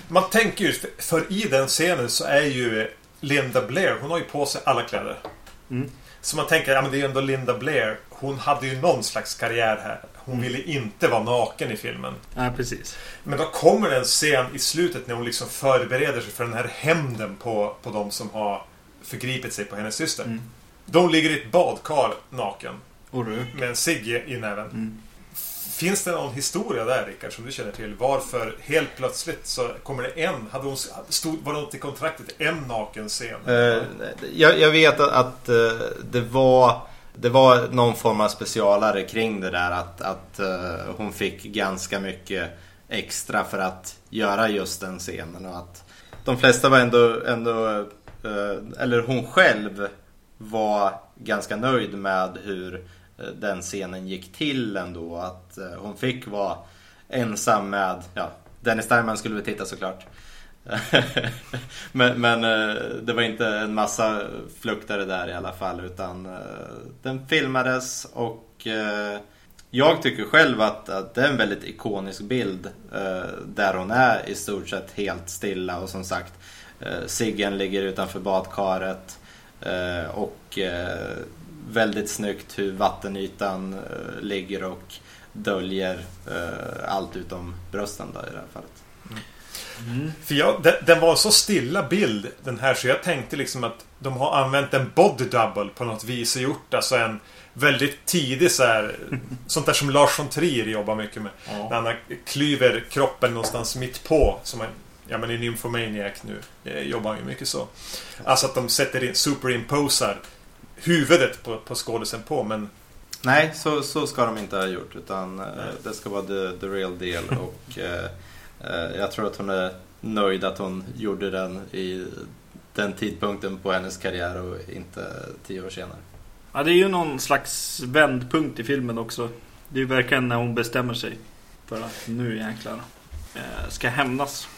Man tänker ju, för- i den scenen så är ju Linda Blair, hon har ju på sig alla kläder. Mm. Så man tänker, ja men det är ju ändå Linda Blair. Hon hade ju någon slags karriär här. Hon ville inte vara naken i filmen. Ja, precis. Men då kommer det en scen i slutet när hon liksom förbereder sig för den här hämnden på, på de som har förgripit sig på hennes syster. Mm. De ligger i ett badkar naken. Och du? Med en cigg i näven. Mm. Finns det någon historia där Rickard som du känner till? Varför helt plötsligt så kommer det en, hade hon, stod, var det något i kontraktet? En naken scen? Uh, jag, jag vet att, att uh, det var det var någon form av specialare kring det där att, att uh, hon fick ganska mycket extra för att göra just den scenen och att de flesta var ändå, ändå uh, eller hon själv var ganska nöjd med hur Eh, den scenen gick till ändå. Att eh, hon fick vara ensam med, ja, Dennis Diamond skulle vi titta såklart. [LAUGHS] men men eh, det var inte en massa fluktare där i alla fall utan den filmades och jag tycker själv att, att det är en väldigt ikonisk bild där hon är i stort sett helt stilla och som sagt ciggen Siggen ligger utanför badkaret och väldigt snyggt hur vattenytan eh, ligger och döljer eh, allt utom brösten då i det här fallet. För jag, den, den var så stilla bild den här så jag tänkte liksom att de har använt en body double på något vis och gjort alltså en väldigt tidig så här [LAUGHS] Sånt där som Lars von Trier jobbar mycket med. Ja. När han klyver kroppen någonstans mitt på. Som en, ja men i Nymphomaniac nu eh, jobbar han ju mycket så. Alltså att de sätter in, superimposar huvudet på, på skådisen på men Nej, så, så ska de inte ha gjort utan eh, det ska vara the, the real deal [LAUGHS] och eh, eh, jag tror att hon är nöjd att hon gjorde den i den tidpunkten på hennes karriär och inte tio år senare. Ja, det är ju någon slags vändpunkt i filmen också. Det är ju verkligen när hon bestämmer sig för att nu jäklar eh, ska hämnas.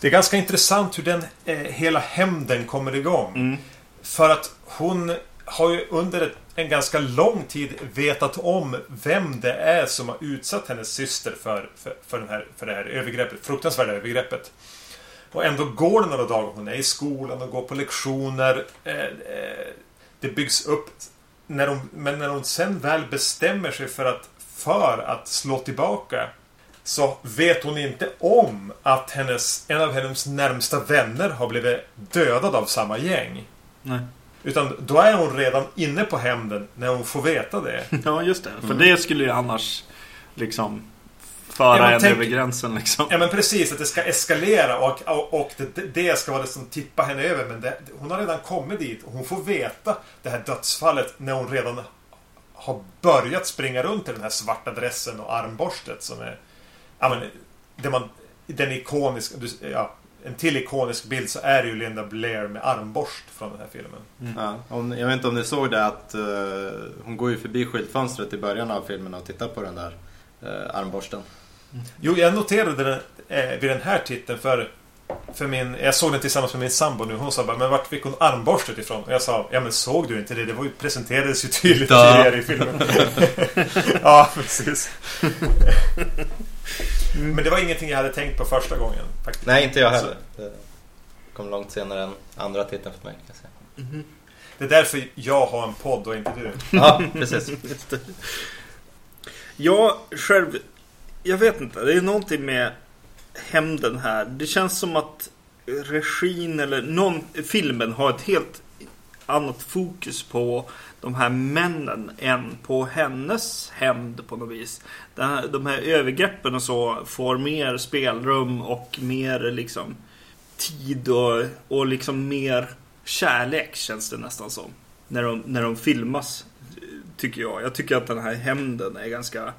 Det är ganska intressant hur den eh, hela hämnden kommer igång. Mm. För att hon har ju under en ganska lång tid vetat om vem det är som har utsatt hennes syster för, för, för, den här, för det här övergreppet, fruktansvärda övergreppet. Och ändå går det några dagar. Hon är i skolan och går på lektioner. Eh, eh, det byggs upp. När hon, men när hon sen väl bestämmer sig för att, för att slå tillbaka så vet hon inte om att hennes, en av hennes närmsta vänner har blivit dödad av samma gäng. Nej. Utan då är hon redan inne på hämnden när hon får veta det. [LAUGHS] Ja, just det. För Mm. det skulle ju annars liksom föra Ja, tänk- över gränsen liksom. Ja men precis, att det ska eskalera och, och, och det, det ska vara det som tippar henne över. Men det, hon har redan kommit dit och hon får veta det här dödsfallet när hon redan har börjat springa runt i den här svarta dressen och armborstet som är... Ja men, det man, den ikoniska... Ja, en till ikonisk bild så är det ju Linda Blair med armborst från den här filmen. Ja, om, jag vet inte om ni såg det att eh, hon går ju förbi skyltfönstret i början av filmen och tittar på den där eh, armborsten. Jo, jag noterade den eh, vid den här titeln för för min, jag såg den tillsammans med min sambo nu. Hon sa bara, men vart fick hon armborstet ifrån? Och jag sa, ja men såg du inte det? Det var ju, presenterades ju tydligt tidigare i filmen. [LAUGHS] ja, precis. [LAUGHS] men det var ingenting jag hade tänkt på första gången. Faktiskt. Nej, inte jag heller. Det kom långt senare än andra titeln för mig. Kan jag säga. Det är därför jag har en podd och inte du. [LAUGHS] Ja, precis. [LAUGHS] Jag själv, jag vet inte. Det är någonting med hämnden här. Det känns som att regin eller någon, filmen har ett helt annat fokus på de här männen än på hennes hämnd på något vis. Den här, de här övergreppen och så får mer spelrum och mer liksom tid och, och liksom mer kärlek känns det nästan som. När de, när de filmas tycker jag. Jag tycker att den här hämnden är ganska...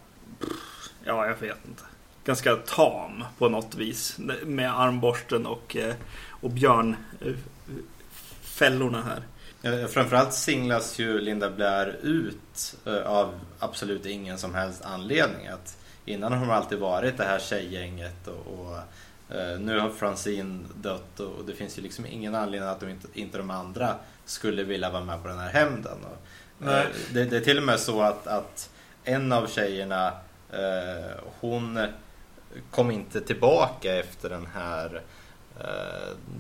Ja, jag vet inte. Ganska tam på något vis. Med armborsten och, eh, och björnfällorna här. Ja, Framförallt singlas ju Linda Blair ut eh, av absolut ingen som helst anledning. Att innan har hon alltid varit det här tjejgänget och, och eh, nu har Francine dött och, det finns ju liksom ingen anledning att de inte, inte de andra skulle vilja vara med på den här hämnden. Eh, det, det är till och med så att, att en av tjejerna eh, hon kom inte tillbaka efter den här eh,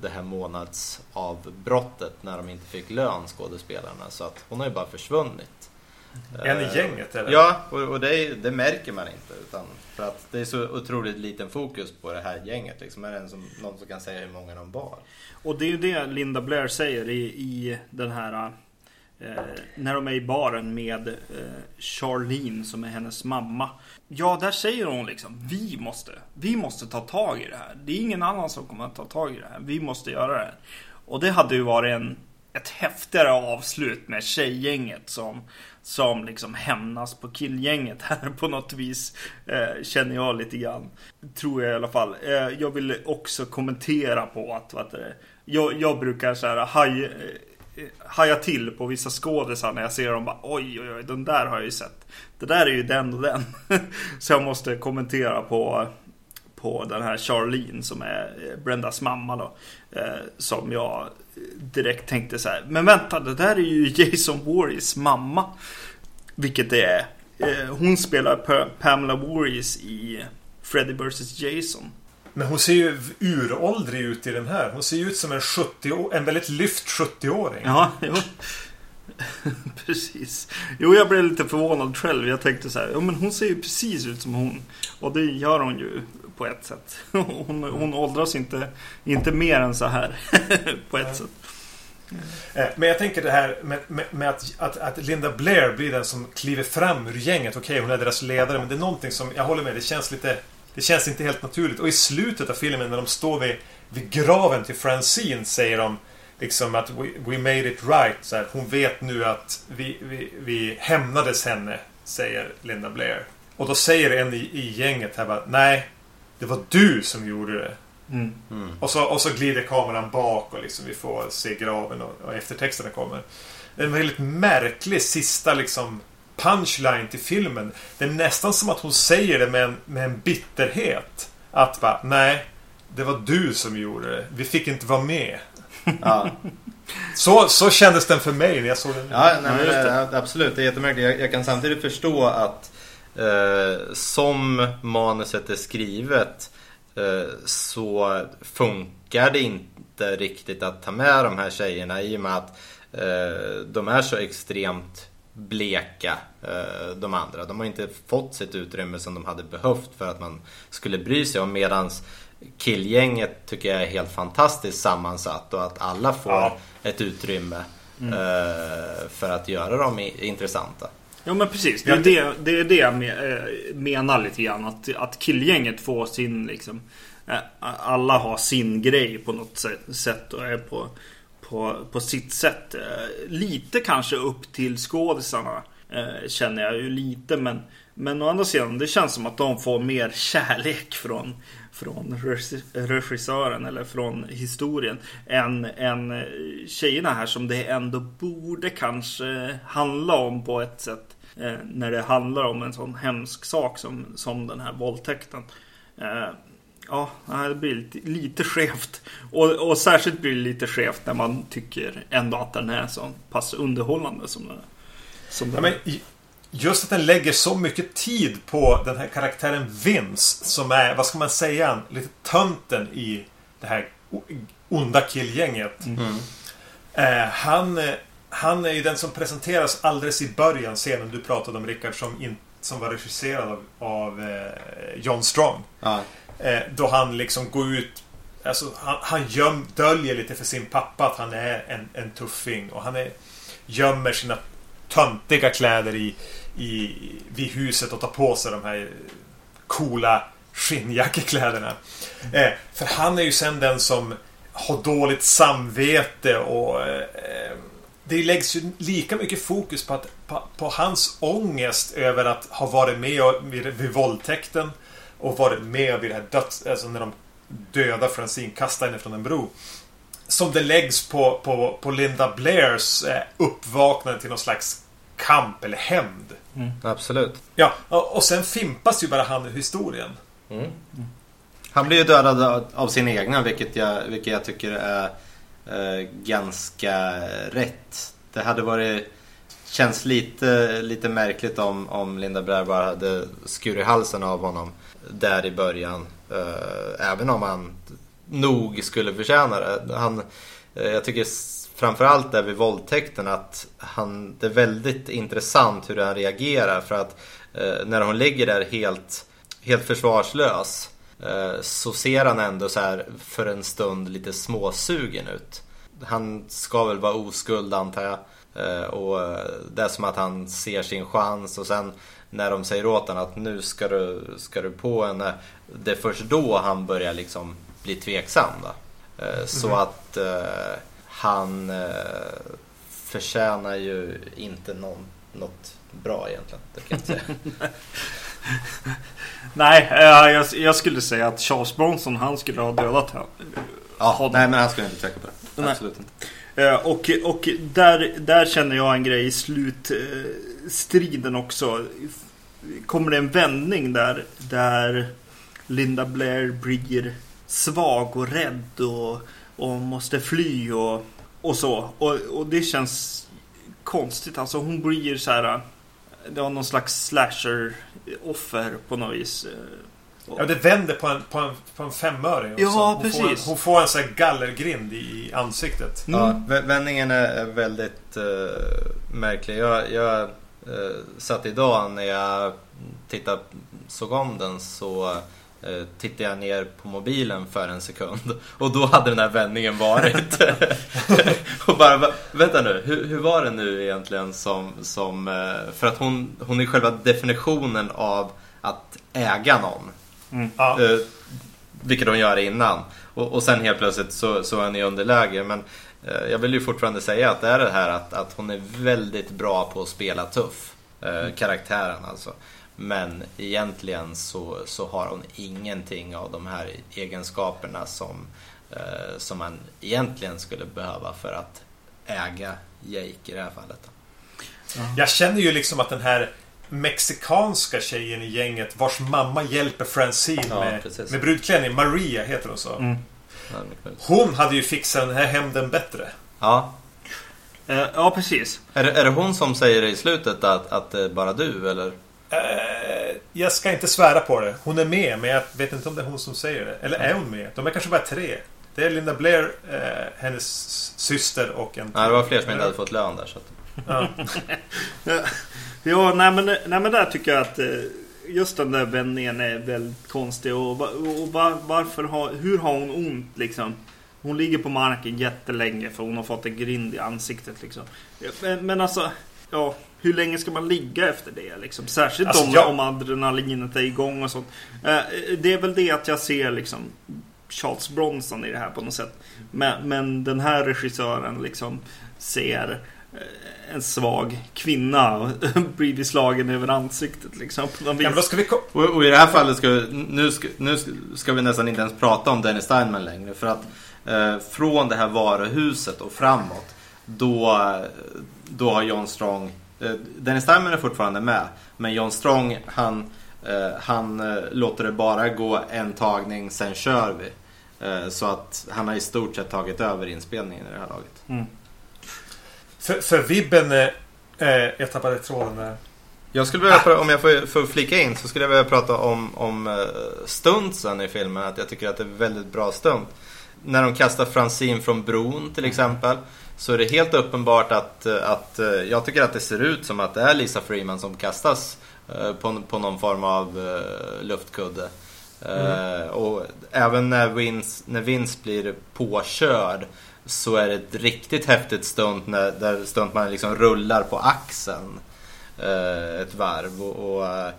det här månadsavbrottet när de inte fick lön skådespelarna. Så att hon har ju bara försvunnit. En i Eh, gänget eller? Ja, och, och det, det märker man inte. Utan för att det är så otroligt liten fokus på det här gänget. Liksom. Är det som, någon som kan säga hur många de var? Och det är ju det Linda Blair säger i, i den här... Eh, när de är i baren med eh, Charlene som är hennes mamma. Ja, där säger hon liksom Vi måste, vi måste ta tag i det här. Det är ingen annan som kommer att ta tag i det här. Vi måste göra det här. Och det hade ju varit en, ett häftigare avslut med tjejgänget som, som liksom hämnas på killgänget här på något vis. Eh, känner jag lite grann. Tror jag i alla fall. Eh, jag vill också kommentera på att vad det, jag, jag brukar så här haj, eh, Hajar haja till på vissa skådisar när jag ser dem. Bara, oj, oj, oj, den där har jag ju sett. Det där är ju den och den. [LAUGHS] så jag måste kommentera på på den här Charlene som är eh, Brendas mamma då. Eh, som jag direkt tänkte så här. Men vänta, det där är ju [LAUGHS] Jason Warries mamma. Vilket det är. Eh, hon spelar Pamela Warries i Freddy vs Jason. Men hon ser ju uråldrig ut i den här. Hon ser ju ut som en 70 å- en väldigt lyft 70-åring. Ja, jo. [LAUGHS] precis. Jo, jag blev lite förvånad själv. Jag tänkte så här, ja men hon ser ju precis ut som hon. Och det gör hon ju på ett sätt. [LAUGHS] Hon, hon åldras inte, inte mer än så här. [LAUGHS] på ett Nej. sätt. Eh, Men jag tänker det här med, med, med att, att, att Linda Blair blir den som kliver fram ur gänget. Okej, hon är deras ledare, men det är någonting som, jag håller med, det känns lite... Det känns inte helt naturligt. Och i slutet av filmen när de står vid, vid graven till Francine säger de liksom att we, we made it right. Så här, hon vet nu att vi, vi, vi hämnades henne, säger Linda Blair. Och då säger en i, i gänget här bara, nej, det var du som gjorde det. Mm. Mm. Och så, och så glider kameran bak och liksom vi får se graven och, och eftertexterna kommer. En väldigt märklig sista liksom punchline till filmen. Det är nästan som att hon säger det med en, med en bitterhet. Att bara, nej, det var du som gjorde det. Vi fick inte vara med. [LAUGHS] Ja. Så, så kändes den för mig när jag såg den. Ja, nej, men, det. absolut. Det är jättemärkligt. Jag, jag kan samtidigt förstå att eh, som manuset är skrivet eh, så funkar det inte riktigt att ta med de här tjejerna i och med att eh, de är så extremt bleka eh, de andra. De har inte fått sitt utrymme som de hade behövt för att man skulle bry sig om medans killgänget tycker jag är helt fantastiskt sammansatt och att alla får Ja. ett utrymme eh, för att göra dem intressanta. Ja men precis, det är det, det, är det jag eh, menar lite grann. Att, att killgänget får sin liksom... Alla har sin grej på något sätt- sätt och är på, på, på sitt sätt. Eh, lite kanske upp till skådisarna eh, känner jag ju lite men men å andra sidan, det känns som att de får mer kärlek från, från regissören eller från historien än, än eh, tjejerna här som det ändå borde kanske handla om på ett sätt. Eh, när det handlar om en sån hemsk sak som, som den här våldtäkten. Eh, Ja, det blir lite, lite skevt. Och, och särskilt blir det lite skevt när man tycker ändå att den är så pass underhållande som den är. Som ja, men just att den lägger så mycket tid på den här karaktären Vince som är, vad ska man säga, lite tönten i det här onda killgänget. Mm. Eh, han, han är ju den som presenteras alldeles i början, scenen du pratade om Rickard, som, in, som var regisserad av, av eh, John Strong. Ja. Eh, då han liksom går ut Alltså, han, han göm, döljer lite för sin pappa att han är en, en tuffing. Och han är, gömmer sina töntiga kläder i, i, vid huset och tar på sig de här coola skinnjackekläderna. Eh, för han är ju sen den som har dåligt samvete och eh, det läggs ju lika mycket fokus på, att, på, på, hans ångest över att ha varit med vid, vid våldtäkten och varit med vid det här döds... Alltså när de dödar Francine, kastar henne från en bro. Som det läggs på, på, på Linda Blairs eh, uppvaknande till någon slags kamp eller hämnd. Mm. Absolut. Ja, och sen fimpas ju bara han i historien. Mm. Mm. Han blir ju dödad av sin egna, vilket jag, vilket jag tycker är eh, ganska rätt. Det hade varit känns lite, lite märkligt om, om Linda Blair bara hade skurit halsen av honom där i början. Eh, även om han nog skulle förtjäna det. Han, eh, jag tycker framförallt där vid våldtäkten att han, det är väldigt intressant hur han reagerar för att eh, när hon ligger där helt, helt försvarslös så ser han ändå så här för en stund lite småsugen ut. Han ska väl vara oskuld antar jag. Och det är som att han ser sin chans och sen när de säger åt honom att nu ska du, ska du på henne. Det är först då han börjar liksom bli tveksam. Då. Eh, så mm. att han eh, förtjänar ju inte någon, något bra egentligen. Det kan jag säga. [LAUGHS] nej, jag, jag, skulle säga att Charles Bronson han skulle ha dödat honom. Ja, nej, men han skulle inte tveka på det. Nej. Absolut inte. Eh, och, och där, där känner jag en grej i slutstriden också. Kommer det en vändning där, där Linda Blair blir svag och rädd och och måste fly och, och så. Och, och det känns konstigt. Alltså hon blir så här. Det var någon slags slasher-offer på något vis. Ja, det vänder på en, på en, på en femöring också. Ja, hon precis. Får en, hon får en sån här gallergrind i ansiktet. Mm. Ja, vändningen är väldigt uh, märklig. Jag, jag uh, satt idag när jag tittade, såg om den så Eh, tittade jag ner på mobilen för en sekund [LAUGHS] och då hade den här vändningen varit. [LAUGHS] och bara, vänta nu, hur, hur, var det nu egentligen som, som eh, för att hon, hon är själva definitionen av att äga någon. Mm. Ja. Eh, vilket hon gör innan. Och, och sen helt plötsligt så, så är hon i underläge. Men jag vill ju fortfarande säga att det är det här att, att hon är väldigt bra på att spela tuff. Mm. Karaktären alltså. Men egentligen så, så har hon ingenting av de här egenskaperna som, eh, som man egentligen skulle behöva för att äga Jake i det här fallet. Jag känner ju liksom att den här mexikanska tjejen i gänget vars mamma hjälper Francine ja, med, med brudklänning, Maria heter hon så. Mm. Hon hade ju fixat den här hämnden bättre. Ja. Uh, ja, precis. Är det, är det hon som säger i slutet att, att det är bara du, eller? Eh, jag ska inte svära på det. Hon är med, men jag vet inte om det är hon som säger det. Eller är hon med? De är kanske bara tre. Det är Linda Blair, eh, hennes syster och en... Nej, det var fler som inte hade fått lön där. Så att... ja. [LAUGHS] ja, nej men, nej men där tycker jag att eh, just den där vändningen är väldigt konstig. Och, och var, varför har, hur har hon ont liksom? Hon ligger på marken jättelänge för hon har fått en grind i ansiktet liksom. Men, men alltså, ja, hur länge ska man ligga efter det? Liksom? Särskilt alltså, om, jag... om adrenalinet är igång och sånt. Eh, det är väl det att jag ser liksom Charles Bronson i det här på något sätt. Men, men den här regissören liksom ser en svag kvinna [LAUGHS] bli slagen över ansiktet liksom. På ja, ska vi och, och, i det här fallet ska vi, nu, ska, nu ska vi nästan inte ens prata om Dennis Steinman längre. För att eh, från det här varuhuset och framåt då, då har John Strong Eh, Dennis Diamond är fortfarande med. Men John Strong, han, Eh, han eh, låter det bara gå en tagning, sen kör vi. Eh, så att han har i stort sett tagit över inspelningen i det här laget. Mm. För, för vibben... Eh, jag tappade tråden där. Jag skulle vilja, pra- om jag får, får flika in, så skulle jag vilja prata om, om eh, stuntsen i filmen. Att jag tycker att det är väldigt bra stunt. När de kastar Francine från bron till exempel. Så är det helt uppenbart att, eh, att eh, jag tycker att det ser ut som att det är Lisa Freeman som kastas på, på någon form av luftkudde. Eh, och även när Vince, när Vince blir påkörd så är det ett riktigt häftigt stunt när, där stuntmannen liksom rullar på axeln eh, ett varv. Och, och, eh,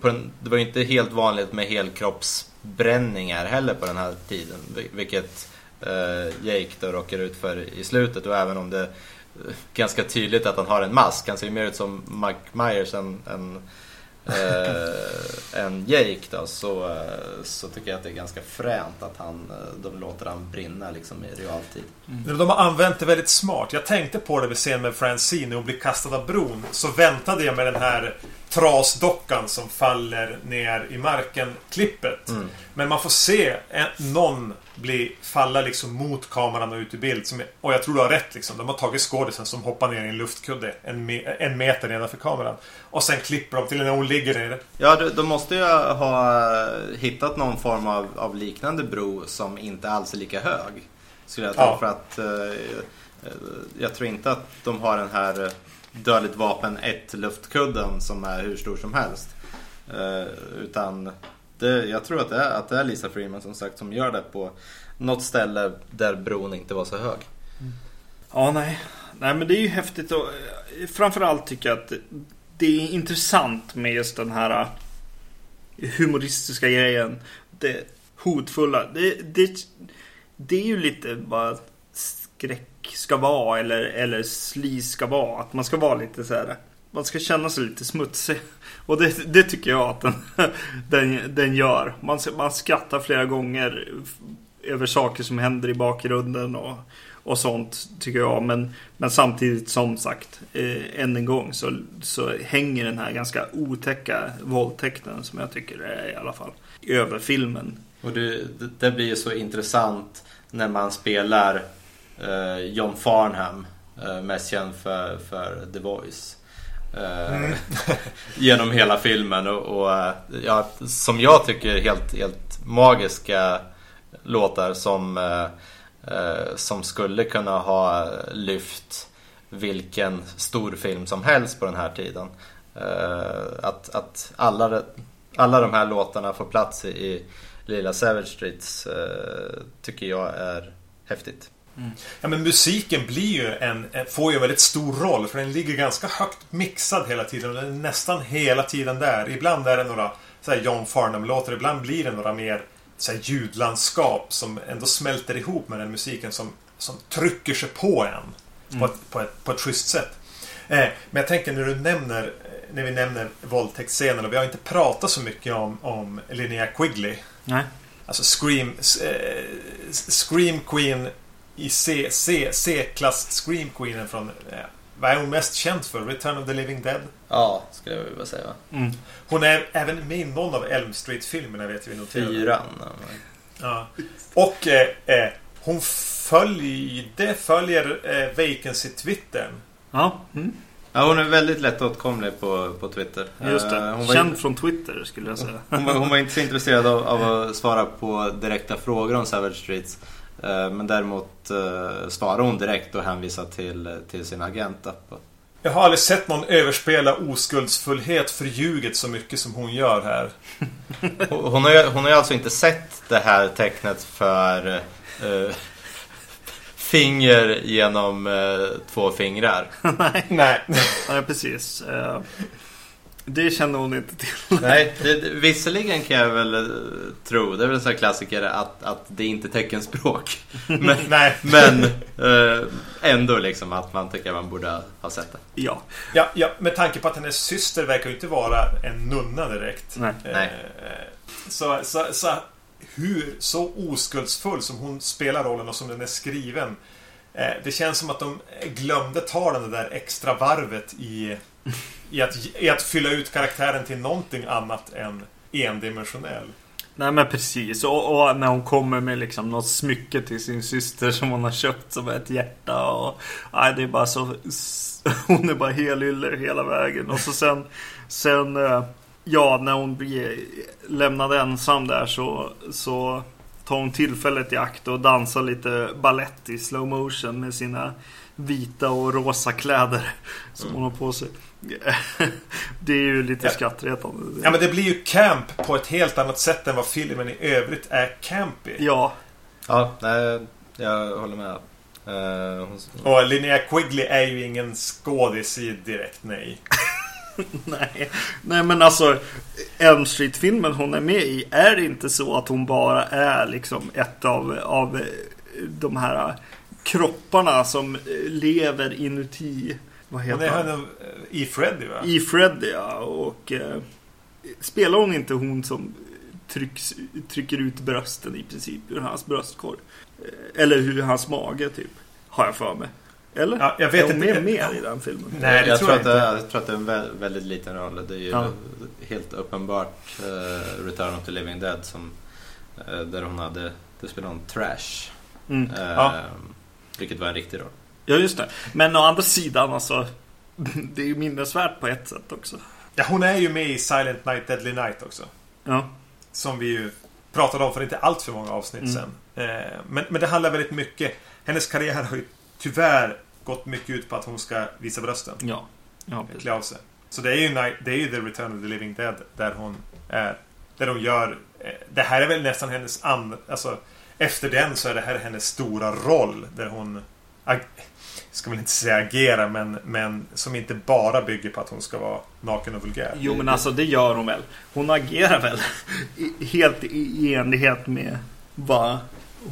på den, det var ju inte helt vanligt med helkroppsbränningar heller på den här tiden. Vilket eh, Jake då råkar ut för i slutet. Och även om det är ganska tydligt att han har en mask. Han ser ju mer ut som Mike Myers än, än, eh, än Jake då. Så, eh, så tycker jag att det är ganska fränt att han, eh, de låter han brinna liksom i realtid. De har använt det väldigt smart. Jag tänkte på det vid scenen med Francine när hon blir kastad av bron. Så väntade jag med den här trasdockan som faller ner i marken-klippet. Mm. Men man får se en, någon bli falla liksom mot kameran och ut i bild. Som, och jag tror du har rätt liksom. De har tagit skådisen som hoppar ner i en luftkudde en, me, en meter nedanför kameran. Och sen klipper de till när hon ligger ner. Ja, de, måste ju ha hittat någon form av, av liknande bro som inte alls är lika hög. Skulle jag tro. Ja. För att eh, eh, jag tror inte att de har den här eh, Dödligt vapen 1 luftkudden som är hur stor som helst. Eh, utan det, jag tror att det, är, att det är Lisa Freeman som sagt som gör det på något ställe där bron inte var så hög. Ja, nej. Nej, men det är ju häftigt och eh, framförallt tycker jag att det är intressant med just den här eh, humoristiska grejen. Det hotfulla. Det, det, det är ju lite vad skräck ska vara eller, eller slis ska vara. Att man ska vara lite så här. Man ska känna sig lite smutsig. Och det, det tycker jag att den, [LAUGHS] den, den gör. Man, man skrattar flera gånger över saker som händer i bakgrunden och, och sånt tycker jag. Men, men samtidigt som sagt, eh, än en gång så, så hänger den här ganska otäcka våldtäkten som jag tycker är i alla fall över filmen. Och det, det, det blir ju så intressant när man spelar eh, John Farnham, eh, mest känd för, för The Voice. Eh, [LAUGHS] genom hela filmen och, och eh, ja, som jag tycker helt, helt magiska låtar som, eh, eh, som skulle kunna ha lyft vilken stor film som helst på den här tiden. Eh, att att alla, alla de här låtarna får plats i, i Lilla Savage Streets eh, tycker jag är häftigt. Ja, men musiken blir ju en, en, får ju en väldigt stor roll för den ligger ganska högt mixad hela tiden och den är nästan hela tiden där. Ibland är det några så här John Farnham-låtar, ibland blir det några mer så här ljudlandskap som ändå smälter ihop med den musiken som, som trycker sig på en på, ett, på, ett, på ett schysst sätt. Eh, men jag tänker när du nämner när vi nämner våldtäktsscenen och vi har inte pratat så mycket om, om Linnea Quigley. Nej. Alltså Scream, eh, Scream Queen i C, C, C-klass Scream Queenen från... Eh, vad är hon mest känd för? Return of the Living Dead? Ja, skulle jag vilja säga. Mm. Hon är även med i någon av Elm Street-filmerna vet vi noterade. Fyran. Ja. Och eh, eh, hon följde, följer eh, Vacancy-twittern. Ja, mm. Ja, hon är väldigt lättåtkomlig på, på Twitter. just det. Eh, Hon var, Känd från Twitter skulle jag säga. hon, var, hon var inte så intresserad av, av att svara på direkta frågor om Savage Streets. Eh, Men däremot eh, svarade hon direkt och hänvisade till, till sin agent. Jag har aldrig sett någon överspela oskuldsfullhet för ljuget så mycket som hon gör här. [LAUGHS] Hon har, ju, hon har ju alltså inte sett det här tecknet för eh, finger genom eh, två fingrar. [LAUGHS] Nej. Nej. Nej, precis. Eh, Det kände hon inte till. Nej, det, visserligen kan jag väl eh, tro, det är väl en sån här klassiker att, att det är inte teckenspråk. [LAUGHS] Men, Nej. men eh, ändå liksom att man tycker att man borde ha sett det. Ja. Ja, ja, med tanke på att hennes syster verkar ju inte vara en nunna direkt. Nej. Nej. Eh, Så, så, så hur så oskuldsfull som hon spelar rollen och som den är skriven Eh, det känns som att de glömde ta den där extra varvet i, i, att, i att fylla ut karaktären till någonting annat än endimensionell. Nej men precis. Och, och, när hon kommer med liksom något smycke till sin syster som hon har köpt som ett hjärta. Och, nej, det är bara så... [LAUGHS] Hon är bara helyller hela vägen. Och så sen... Sen... Eh, ja, när hon blir lämnad ensam där så... så tar hon tillfället i akt och dansar lite ballett i slow motion med sina vita och rosa kläder som mm. hon har på sig. [LAUGHS] det är ju lite ja. skrattretande. Ja men det blir ju camp på ett helt annat sätt än vad filmen i övrigt är campy. Ja. Ja, nej, jag håller med. Uh, hon... Och Linnea Quigley är ju ingen skådis i direkt nej. [LAUGHS] nej. nej men alltså Elm Street-filmen hon är med i är det inte så att hon bara är liksom ett av, av de här kropparna som lever inuti vad heter han? han I Freddy va? I Freddy ja. Och eh, spelar hon inte hon som trycks, trycker ut brösten i princip ur hans bröstkorg? Eh, eller ur hans mage typ. Har jag för mig. Eller? Ja, jag vet är hon inte. med mer i den filmen? Nej, det jag, tror jag, inte. Att det, jag tror att det är en väldigt, väldigt liten roll. Det är ju ja. helt uppenbart uh, Return of the Living Dead som uh, där hon hade, det spelade hon Trash. Mm. Uh, ja. Vilket var en riktig roll. Ja, just det. Men å andra sidan, alltså. [LAUGHS] Det är ju minnesvärt på ett sätt också. Ja, hon är ju med i Silent Night Deadly Night också. Ja. Som vi ju pratade om för inte allt för många avsnitt mm. sen. Eh, men, men det handlar väldigt mycket. Hennes karriär har ju tyvärr gått mycket ut på att hon ska visa brösten. Ja. ja Klä av sig. Så det är, ju, det är ju The Return of the Living Dead där hon är. Där hon gör... Eh, det här är väl nästan hennes and, Alltså efter den så är det här hennes stora roll. Där hon ska väl inte säga agera, men, men som inte bara bygger på att hon ska vara naken och vulgär. Jo, men alltså det gör hon väl. Hon agerar väl [LAUGHS] helt i enlighet med vad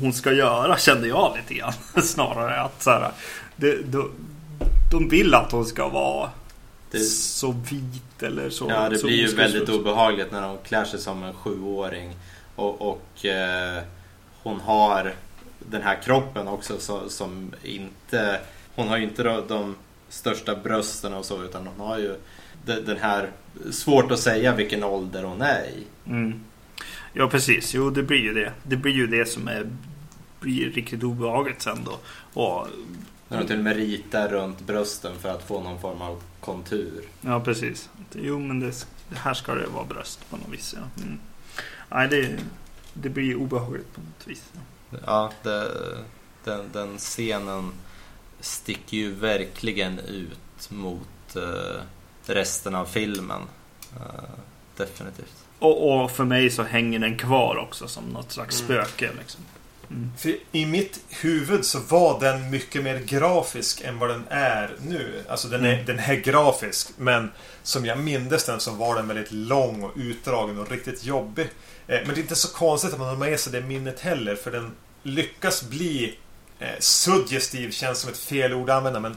hon ska göra, kände jag lite grann. [LAUGHS] Snarare att så här, det, de, de vill att hon ska vara det, så vit eller så. Ja, det så blir ju väldigt obehagligt när hon klär sig som en sjuåring. Och, och eh, hon har den här kroppen också så, som inte... Hon har ju inte de största brösten och så utan hon har ju den här... Svårt att säga vilken ålder hon är i. Mm. Ja precis, jo det blir ju det. Det blir ju det som är, blir riktigt obehagligt sen då. Och, när de till och med ritar runt brösten för att få någon form av kontur. Ja precis. Jo men det, här ska det vara bröst på något vis. Ja. Mm. Nej det, det blir obehagligt på något vis. Ja. Det, den, den, scenen sticker ju verkligen ut mot uh, resten av filmen. Uh, definitivt. Och, och, för mig så hänger den kvar också som något slags mm. spöke. Liksom. Mm. För I mitt huvud så var den mycket mer grafisk än vad den är nu. Alltså den är, mm. den är grafisk men som jag mindes den så var den väldigt lång och utdragen och riktigt jobbig. Eh, men det är inte så konstigt att man har med sig det minnet heller för den lyckas bli eh, suggestiv känns som ett fel ord att använda men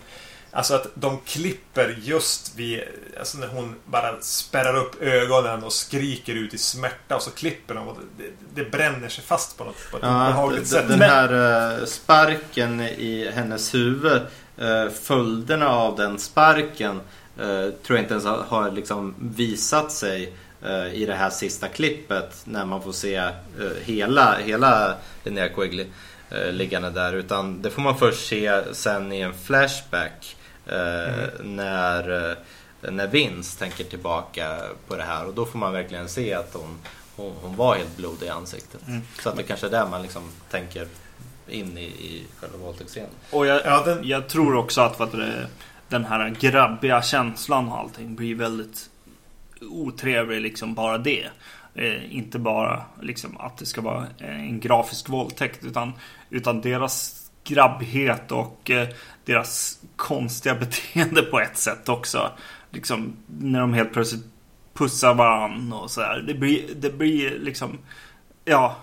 Alltså att de klipper just vid Alltså när hon bara spärrar upp ögonen och skriker ut i smärta och så klipper de och det, det bränner sig fast på något, på ett ja, obehagligt sätt. Den här uh, sparken i hennes huvud uh, Följderna av den sparken uh, Tror jag inte ens har liksom visat sig Eh, i det här sista klippet när man får se eh, hela, hela Linnea Quigley eh, liggande där. Utan det får man först se sen i en flashback mm. när, när Vince tänker tillbaka på det här. Och då får man verkligen se att hon, hon, hon var helt blodig i ansiktet. Mm. Så att det kanske är där man liksom tänker in i, i själva våldtäktsscenen. Och jag, ja, den... jag tror också att vad det, den här grabbiga känslan och allting blir väldigt otrevlig liksom bara det. Eh, inte bara liksom att det ska vara en grafisk våldtäkt utan, utan deras grabbighet och eh, deras konstiga [LAUGHS] beteende på ett sätt också. Liksom när de helt plötsligt pussar varann och sådär. Det blir, det blir liksom, ja,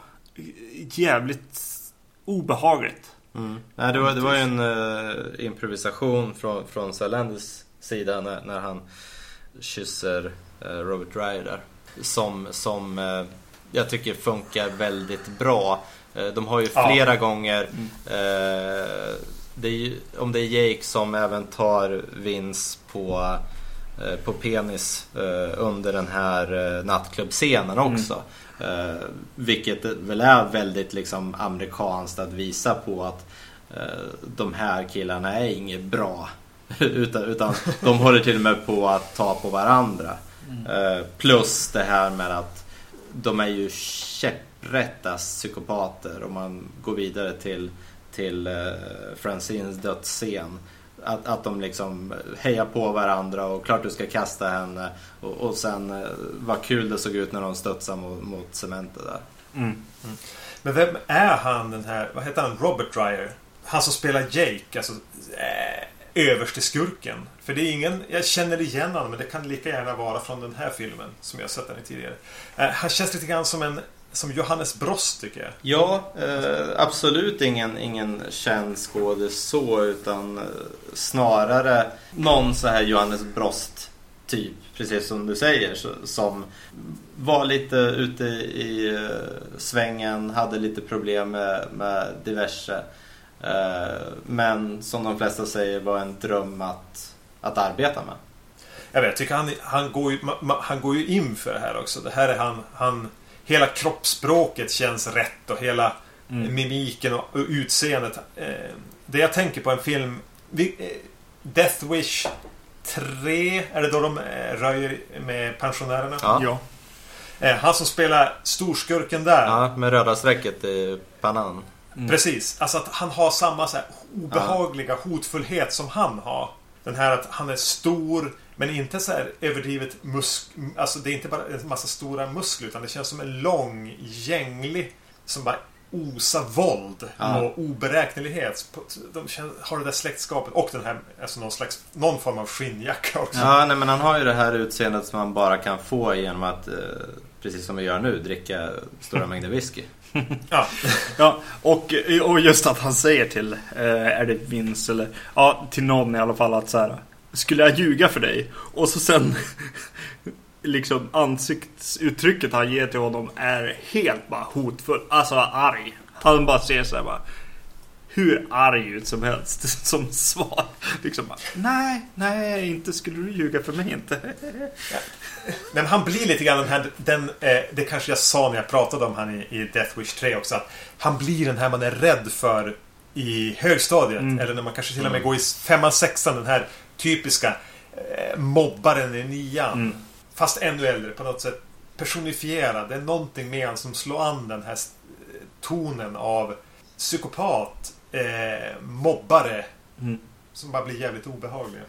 jävligt obehagligt. Mm. Nej, det, var, det var ju en uh, improvisation från, från Salanders sida när, när han kysser Eh, Robert Ryder. Som, som eh, jag tycker funkar väldigt bra. De har ju flera ja. gånger mm. Det ju, om det är Jake som även tar Vince på, eh, på penis eh, under den här eh, nattklubbscenen också. Eh, vilket väl är väldigt liksom amerikanskt att visa på att eh, de här killarna är inget bra. [LAUGHS] utan, utan de håller till och med på att ta på varandra. Eh, plus det här med att de är ju käpprätta psykopater om man går vidare till, till eh, Francines dödsscen. Att, att de liksom hejar på varandra och klart du ska kasta henne. Och, och sen eh, vad kul det såg ut när de studsade mot, mot cementet där. Mm. mm. Men vem är han den här, vad heter han, Robert Dreyer? Han som spelar Jake, alltså äh, överste skurken. För det är ingen, jag känner igen honom men det kan lika gärna vara från den här filmen som jag sett den i tidigare. Äh, han känns lite grann som en som Johannes Brost tycker jag. Ja, eh, absolut ingen, ingen känd skådis så utan eh, snarare någon så här Johannes Brost typ, precis som du säger, så, som var lite ute i eh, svängen, hade lite problem med, med diverse. Eh, men som de flesta säger var en dröm att, att arbeta med. Jag vet, jag tycker han, han, går ju, han går ju in för det här också. Det här är han, han Hela kroppsspråket känns rätt och hela mimiken och, och utseendet. Eh, det jag tänker på en film vi, eh, Death Wish 3 är det då de eh, röjer med pensionärerna? Ja. Ja. Eh, han som spelar storskurken där. Ja, med röda strecket i pannan. Precis. Alltså att han har samma så här obehagliga hotfullhet som han har. Den här att han är stor men inte så här överdrivet musk... Alltså det är inte bara en massa stora muskler utan det känns som en lång, gänglig som bara osar våld Ja. och oberäknelighet. De känner, har det där släktskapet och den här, alltså någon slags, någon form av skinnjacka också. Ja, nej, men han har ju det här utseendet som man bara kan få genom att, eh, precis som vi gör nu, dricka stora mängder whisky. [LAUGHS] Ja. Ja, och, och just att han säger till, eh, är det Vince eller, ja, till någon i alla fall att så här, skulle jag ljuga för dig? Och så sen, [LAUGHS] liksom ansiktsuttrycket han ger till honom är helt bara hotfull, alltså arg. Han bara ser så här bara, hur arg ut som helst [LAUGHS] som svar. Liksom bara, nej, nej, inte skulle du ljuga för mig inte. [LAUGHS] Men han blir lite grann den här, den, eh, det kanske jag sa när jag pratade om han i, i Death Wish 3 också. Att han blir den här man är rädd för i högstadiet. Mm. Eller när man kanske till och med går i femman, sexan. Den här typiska eh, mobbaren i nian. Mm. Fast ännu äldre på något sätt. Personifierad. Det är någonting med han som slår an den här tonen av psykopat, eh, mobbare. Mm. Som bara blir jävligt obehagliga.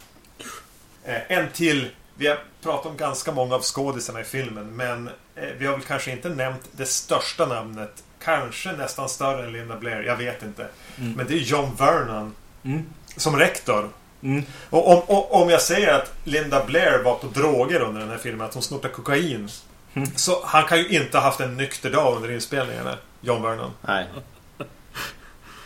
Eh, en till. Vi har pratat om ganska många av skådisarna i filmen men eh, vi har väl kanske inte nämnt det största namnet. Kanske nästan större än Linda Blair, jag vet inte. Mm. Men det är John Vernon Mm. som rektor. Mm. Och om, och, om jag säger att Linda Blair var på droger under den här filmen, att hon snortade kokain. Mm. Så han kan ju inte ha haft en nykter dag under inspelningarna, John Vernon. Nej.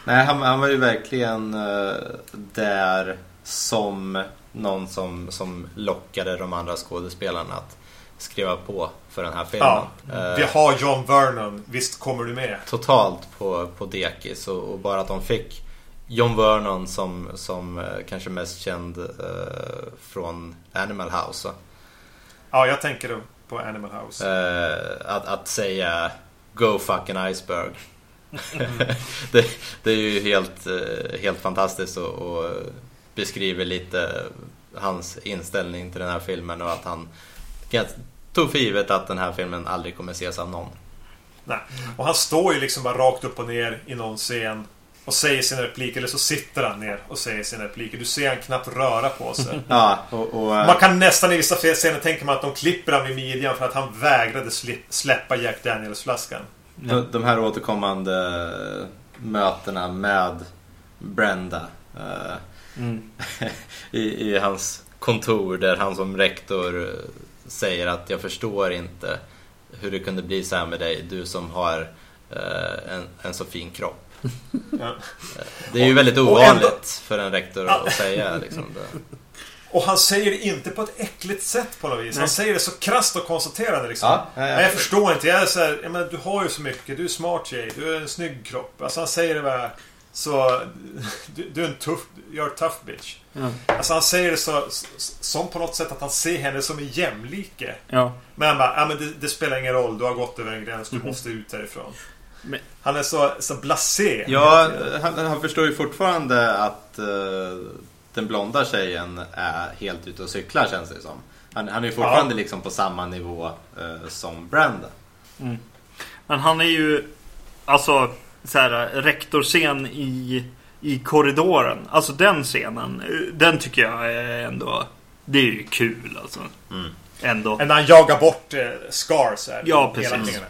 Nej, han, han var ju verkligen eh, där som någon som, som lockade de andra skådespelarna att skriva på för den här filmen. Ja, Eh, vi har John Vernon, visst kommer du med? totalt på, på dekis och, och bara att de fick John Vernon som, som eh, kanske mest känd eh, från Animal House. Ja, jag tänker då på Animal House. Eh, att, att säga Go fuck an iceberg. [LAUGHS] det, det är ju helt, eh, helt fantastiskt och, och beskriver lite hans inställning till den här filmen och att han tog för givet att den här filmen aldrig kommer ses av någon. Nej. Och han står ju liksom bara rakt upp och ner i någon scen och säger sina repliker, eller så sitter han ner och säger sina repliker. Du ser han knappt röra på sig. [LAUGHS] Ja, och, och, eh, Man kan nästan i vissa scener tänka mig att de klipper han vid midjan för att han vägrade släppa Jack Daniels-flaskan. de, de här återkommande mötena med Brenda eh, Mm. [LAUGHS] i, i hans kontor där han som rektor eh, säger att jag förstår inte hur det kunde bli så här med dig, du som har eh, en, en så fin kropp. Ja. Det är ju väldigt ovanligt ändå- för en rektor att säga. Liksom det. [LAUGHS] Och han säger det inte på ett äckligt sätt på något vis. Han Nej. säger det så krasst och konstaterande liksom. Ja, ja, ja. Nej, jag förstår inte. Jag är så här, jag menar, du har ju så mycket. Du är smart tjej. Du är en snygg kropp. Alltså han säger det bara Så [LAUGHS] du, du är en tuff, you're a tough bitch. Ja. Alltså han säger det så, som på något sätt att han ser henne som en jämlike. ja. Men han bara, ja, men det, det spelar ingen roll. Du har gått över en gräns. Du måste ut härifrån. Men- Han är så, så blasé. Ja, han, han förstår ju fortfarande att eh, den blonda tjejen är helt ute och cyklar känns det som. Han, han är ju fortfarande liksom på samma nivå eh, som Brandon. Men han är ju alltså så här rektorscen i, i korridoren. Alltså den scenen. Den tycker jag är ändå. Det är ju kul alltså. Mm. Ändå. När han jagar bort eh, Scars här. Ja, hela precis.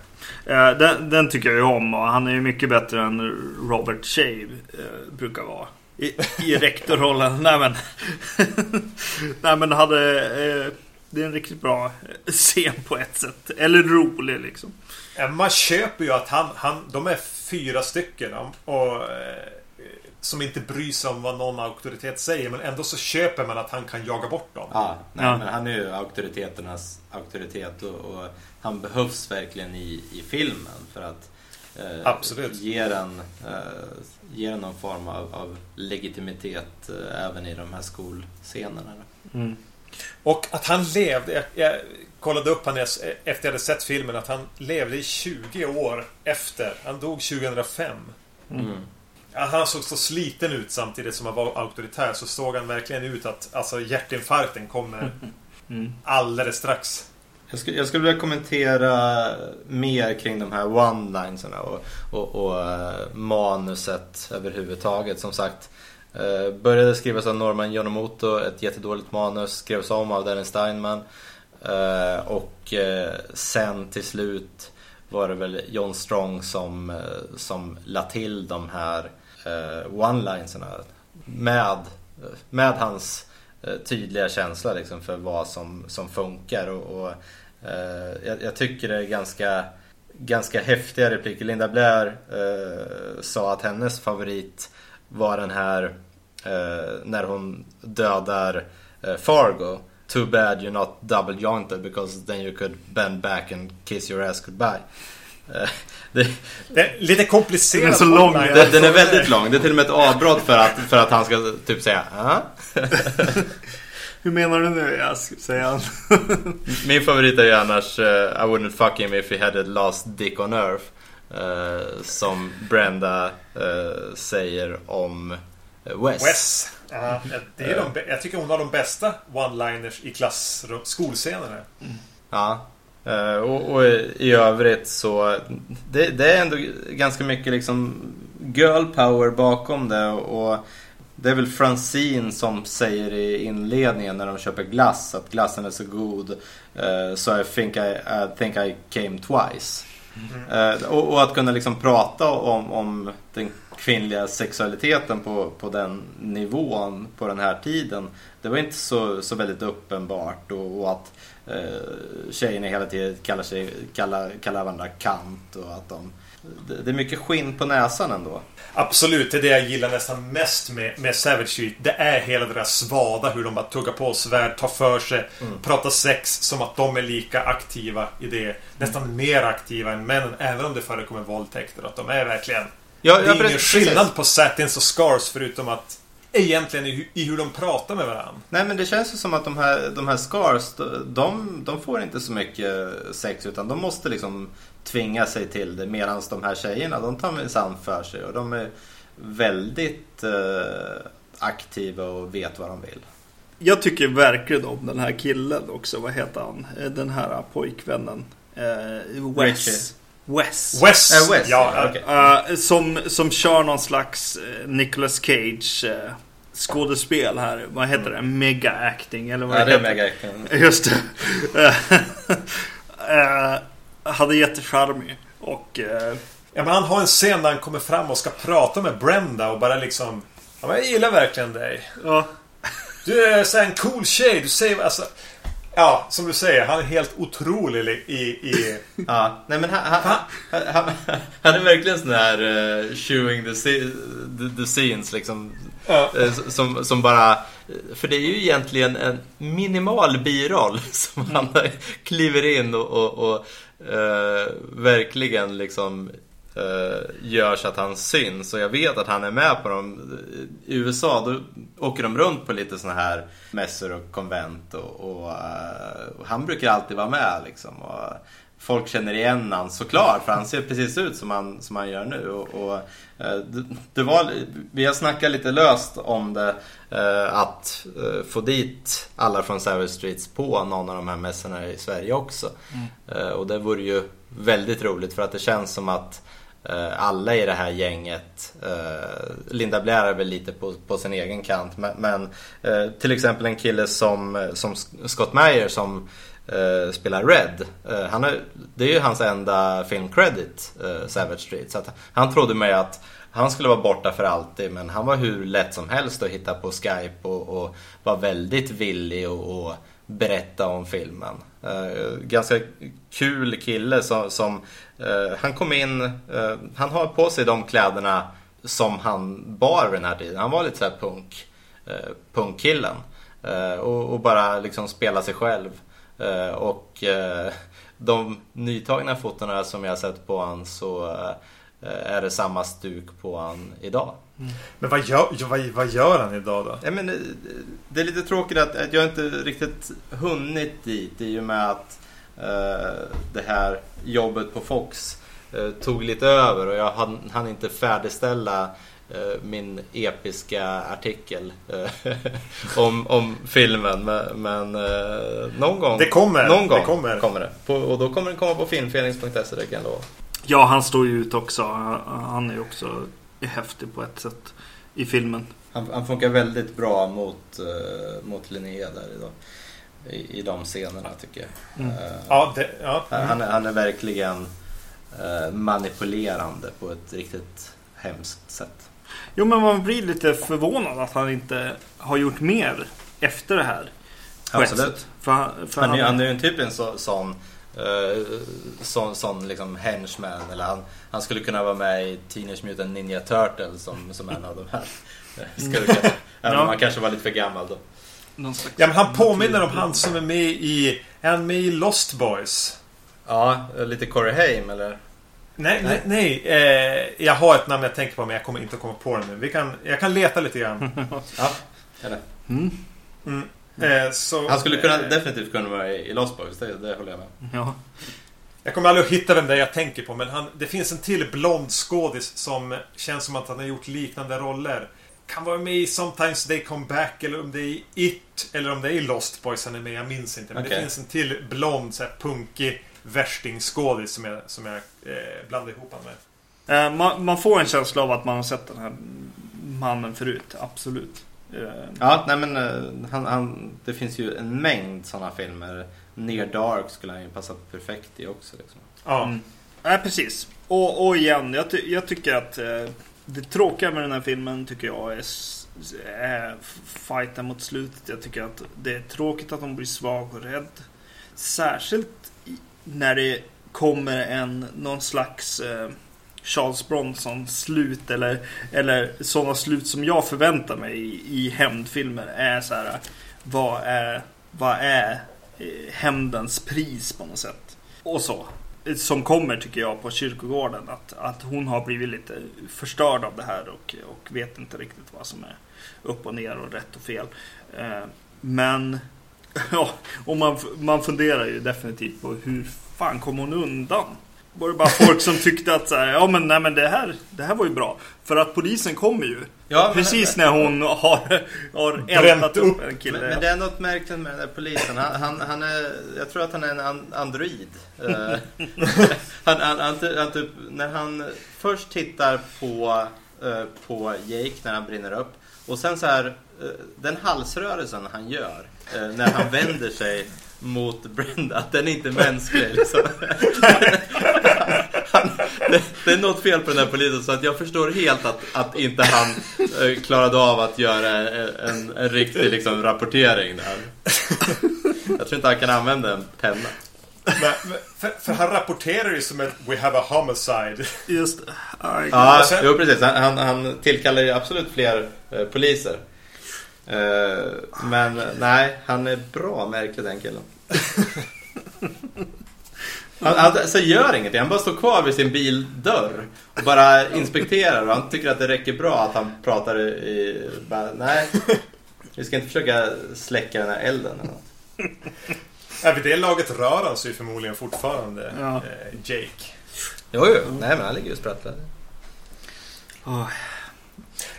Eh, Den, den tycker jag ju om och han är ju mycket bättre än Robert Shave eh, brukar vara. I, i [LAUGHS] rektorrollen. Nej men. [LAUGHS] Nej men hade. Eh, det är en riktigt bra scen på ett sätt. Eller rolig liksom. Man köper ju att han, han, de är fyra stycken och, eh, som inte bryr sig om vad någon auktoritet säger. Men ändå så köper man att han kan jaga bort dem. Ja, nej, Ja. Men han är ju auktoriteternas auktoritet och, och han behövs verkligen i, i filmen för att eh, Absolut. ge den, eh, ge den någon form av, av legitimitet eh, även i de här skolscenerna. Mm. Och att han levde, jag, jag kollade upp han efter jag hade sett filmen, att han levde i 20 år efter. Han dog 2005. Mm. Ja, Han såg så sliten ut samtidigt som han var auktoritär. Så såg han verkligen ut att alltså, hjärtinfarkten kommer [LAUGHS] Mm. alldeles strax. Jag skulle, jag skulle vilja kommentera mer kring de här one-linerna och, och, och eh, manuset överhuvudtaget. Som sagt, eh, började skrivas av Norman Yonemoto, ett jättedåligt manus. Skrevs om av Darren Steinman. Eh, och eh, sen till slut var det väl John Strong som, eh, som la till de här eh, one-linerna med, med hans Eh, tydliga känsla liksom för vad som, som funkar. Och, och eh, jag, jag tycker det är ganska, ganska häftiga repliker. Linda Blair eh, sa att hennes favorit var den här eh, när hon dödar eh, Fargo. Too bad you're not double jointed because then you could bend back and kiss your ass goodbye. Eh, det, Det är lite komplicerat. Den är så lång, den, den är väldigt lång. Det är till och med ett avbrott för att, för att han ska typ säga ah? [LAUGHS] Hur menar du nu? Jag ska säga han. [LAUGHS] Min favorit är ju annars uh, I wouldn't fuck him if he had a last dick on earth. Eh, som Brenda eh, säger om Wes. Wes. Ja, det är de, jag tycker hon har de bästa one-liners i klassrum, skolscenerna. Ja. Eh, och, och i övrigt så det, det är ändå ganska mycket liksom girl power bakom det och det är väl Francine som säger i inledningen när de köper glass att glassen är så god eh, så I think I, I think I came twice. Eh, och, och att kunna liksom prata om, om den kvinnliga sexualiteten på, på den nivån på den här tiden. Det var inte så, så väldigt uppenbart och, och att eh, tjejerna hela tiden kallar, sig, kallar, kallar varandra kant och att de... Det, är mycket skinn på näsan ändå. Absolut, det är det jag gillar nästan mest med, med Savage Street. Det är hela där svada, hur de bara tuggar på svärd, tar för sig, pratar sex som att de är lika aktiva i det. Nästan mer aktiva än männen, även om det förekommer våldtäkter. Att de är verkligen... Ja, det är ja, ingen skillnad på Satins och Scars förutom att... Egentligen i, i hur de pratar med varandra. Nej men det känns ju som att de här, de här scars, de, de får inte så mycket sex utan de måste liksom tvinga sig till det. Medan de här tjejerna, de tar minsann för sig och de är väldigt eh, aktiva och vet vad de vill. Jag tycker verkligen om den här killen också. Vad heter han? Eh, Den här pojkvännen. Eh, Wes. Richie. Wes. Wes! Äh, Wes, ja, ja, okej. Eh, som, som kör någon slags eh, Nicolas Cage eh, skådespel här. Vad heter det? Mega acting eller vad Ja, det är heter mega action. [LAUGHS] Just det. [LAUGHS] Eh, hade jättecharmig. Och eh, Ja, men han har en scen där han kommer fram och ska prata med Brenda och bara liksom... Ja, men jag gillar verkligen dig. ja, Du är så en cool tjej. Du säger alltså... Ja, som du säger. Han är helt otrolig i... i Ja, nej men han, han, han, han, han är verkligen sån här uh, chewing the, the, the scenes liksom. Ja. Eh, som, som bara... För det är ju egentligen en minimal biroll [LAUGHS] som han kliver in och, och, och eh, verkligen liksom eh, gör så att han syns. Och jag vet att han är med på dem. I USA då åker de runt på lite sådana här mässor och konvent. Och, och, och han brukar alltid vara med liksom. Och, folk känner igen han såklart för han ser precis ut som han, som han gör nu. Och, och eh, det, det, var, vi har snackat lite löst om det eh, att eh, få dit alla från Savage Streets på någon av de här mässorna i Sverige också. Mm. Och det vore ju väldigt roligt för att det känns som att alla i det här gänget, Linda Blair är väl lite på, på sin egen kant men, men till exempel en kille som, som Scott Meyer som uh, spelar Red. Uh, han är, det är ju hans enda filmcredit, uh, Savage Street. Så han trodde mig att han skulle vara borta för alltid men han var hur lätt som helst att hitta på Skype och, och var väldigt villig att berätta om filmen. Uh, ganska kul kille som, som uh, han kom in, uh, han har på sig de kläderna som han bar vid den här tiden. Han var lite såhär punk, punkkillen. Och, och, bara liksom spela sig själv. Eh, och eh, de nytagna fotona som jag har sett på han så eh, är det samma stuk på han idag. Mm. Men vad gör, vad, vad gör han idag då? Ja, men, det är lite tråkigt att, att jag inte riktigt hunnit dit i och med att uh, det här jobbet på Fox uh, tog lite över och jag hann, hann inte färdigställa Eh, min episka artikel eh, [LAUGHS] om, om filmen. Men, men eh, någon gång, det kommer, någon gång det kommer. kommer det. På, och då kommer den komma på filmfeelings.se, det kan jag lova. Ja, han står ju ut också. Han är ju också häftig på ett sätt i filmen. Han, han funkar väldigt bra mot, mot Linnea där idag. I, I de scenerna tycker jag. Mm. Uh, ja, det, ja. Han, han, är verkligen uh, manipulerande på ett riktigt hemskt sätt. Jo, men man blir lite förvånad att han inte har gjort mer efter det här. Absolut. För, för han, han, han är ju en typ en så, sån uh, sån, sån liksom henchman. Eller han, han skulle kunna vara med i Teenage Mutant Ninja Turtles som, som en av de här skurkarna. [LAUGHS] Även om han kanske var lite för gammal då. Ja, men han påminner om han som är med i... Är han med i Lost Boys? Ja, lite Corey Haim eller? Nej, nej. nej eh, jag har ett namn jag tänker på men jag kommer inte att komma på det nu. Vi kan, jag kan leta lite grann. [LAUGHS] ja, eller? Mm. Mm. Eh, så, Han skulle kunna, eh, definitivt kunna vara i Lost Boys, det, det håller jag med ja. Jag kommer aldrig att hitta vem det är jag tänker på men han, det finns en till blond skådis som känns som att han har gjort liknande roller. Kan vara med i Sometimes They Come Back eller om det är i It eller om det är i Lost Boys han är med. Jag minns inte. Men okay. det finns en till blond, så här, punkig värstingskådis som jag, som jag eh, blandar ihop honom med. Eh, man, man, får en känsla av att man har sett den här mannen förut, absolut. Eh. Ja, nej men eh, han, han, det finns ju en mängd sådana filmer. Near Dark skulle han ju passa perfekt i också. Liksom. Ja, mm. nej, precis. Och, och igen, jag, ty jag tycker att eh, det tråkiga med den här filmen tycker jag är, är fighten mot slutet. Jag tycker att det är tråkigt att hon blir svag och rädd. Särskilt när det kommer en någon slags eh, Charles Bronson-slut eller, eller sådana slut som jag förväntar mig i, i hämndfilmer är så här. Vad är, vad är eh, hämndens pris på något sätt? Och så. Som kommer tycker jag på kyrkogården att, att hon har blivit lite förstörd av det här och, och vet inte riktigt vad som är upp och ner och rätt och fel. Eh, men [LAUGHS] ja, och man, man funderar ju definitivt på hur fan kom hon undan? Var det bara folk som tyckte att så här, ja men nej men det här, det här var ju bra. För att polisen kommer ju. Ja, precis men, när hon har, har eldat upp en kille. Men, men, det är något märkligt med den där polisen. Han, han, han, är, jag tror att han är en android. Eh, [LAUGHS] han, han, han, han, typ, när han först tittar på, uh, på Jake när han brinner upp. Och sen så här, eh, den halsrörelsen han gör eh, när han vänder sig mot Brenda, att den är inte mänsklig liksom. [LAUGHS] han, det, det, är något fel på den här polisen så att jag förstår helt att, att inte han eh, klarade av att göra en, en riktig liksom, rapportering där. Jag tror inte han kan använda en penna. Men, för, för, han rapporterar ju som ett We have a homicide. Just Ja, sen... jo precis. Han, han, tillkallar ju absolut fler eh, poliser. Uh, men nej, han är bra märklig den killen. [LAUGHS] Han, han alltså, gör ingenting, han bara står kvar vid sin bildörr och bara inspekterar och han tycker att det räcker bra att han pratar i... Bara, nej, vi ska inte försöka släcka den här elden. Eller något. Ja, vid det laget rör han sig förmodligen fortfarande, Ja. eh, Jake. Jo, jo, nej men han ligger ju och sprattlar. Åh,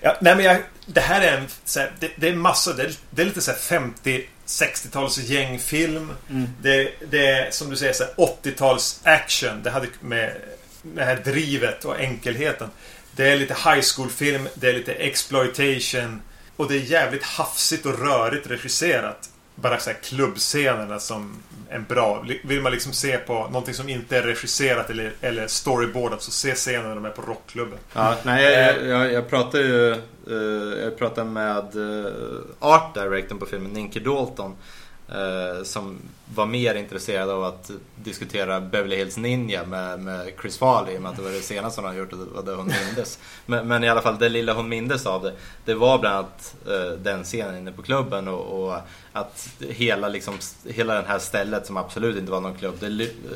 Ja, nej men jag, det här är en... Så här, det, det är massor. Det är, det är lite så här 50 60-tals gängfilm. Mm. Det, det är som du säger så här 80-tals action. Det hade med det här drivet och enkelheten. Det är lite high school-film. Det är lite exploitation. Och det är jävligt hafsigt och rörigt regisserat. Bara så här klubbscenerna som en bra... Vill man liksom se på någonting som inte är regisserat eller, eller storyboardat så se scenerna när de är på rockklubben. Ja, nej, jag, jag, jag pratade ju eh, jag pratade med uh, art directorn på filmen, Ninky Dalton eh, som var mer intresserad av att diskutera Beverly Hills Ninja med, med Chris Farley i och med att det var det senaste hon hade gjort och det var det hon mindes. Men, men i alla fall det lilla hon mindes av det, det var bland annat eh, den scenen inne på klubben och, och att hela, liksom, hela det här stället som absolut inte var någon klubb, det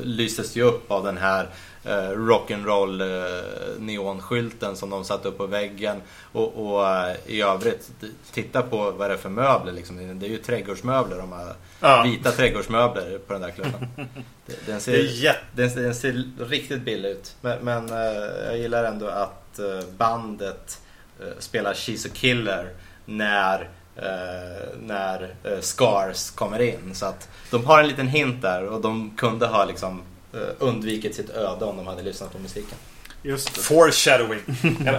lystes ju upp av den här eh, rock'n'roll eh, neonskylten som de satte upp på väggen. Och, och eh, i övrigt, titta på vad det är för möbler liksom. Det är ju trädgårdsmöbler, de här Ja. vita trädgårdsmöbler på den där klubben. [LAUGHS] Den ser, den, den ser riktigt billig ut. Men, men eh, jag gillar ändå att eh, bandet eh, spelar She's a Killer när eh, när eh, Scars kommer in. Så att de har en liten hint där och de kunde ha liksom undvikit sitt öde om de hade lyssnat på musiken. Just det. Foreshadowing. [LAUGHS]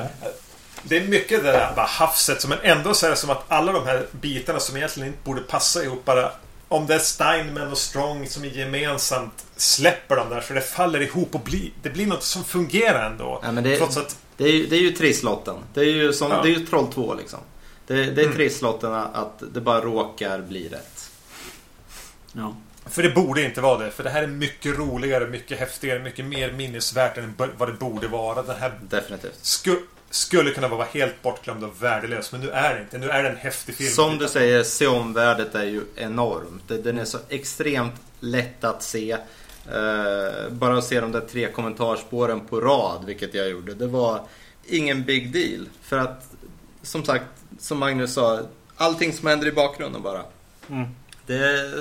Det är mycket det där bara hafset, men ändå så är det som att alla de här bitarna som egentligen inte borde passa ihop bara om det är Steinman och Strong som gemensamt släpper dem där så det faller ihop och blir, det blir något som fungerar ändå. Ja, men det- Trots att Det är ju, det är ju trisslotten. Det är ju, som, Ja. det är ju Troll 2 liksom. Det, det är Mm. trisslotten att det bara råkar bli rätt. Ja. För det borde inte vara det. För det här är mycket roligare, mycket häftigare, mycket mer minnesvärt än vad det borde vara. Den här Definitivt. sku, skulle kunna vara helt bortglömd och värdelös. Men nu är det inte. Nu är det en häftig film. Som du säger, se omvärdet är ju enormt. Den är så extremt lätt att se. Eh, bara att se de där tre kommentarspåren på rad, vilket jag gjorde, det var ingen big deal. För att, som sagt, som Magnus sa, allting som händer i bakgrunden bara. Mm. Det,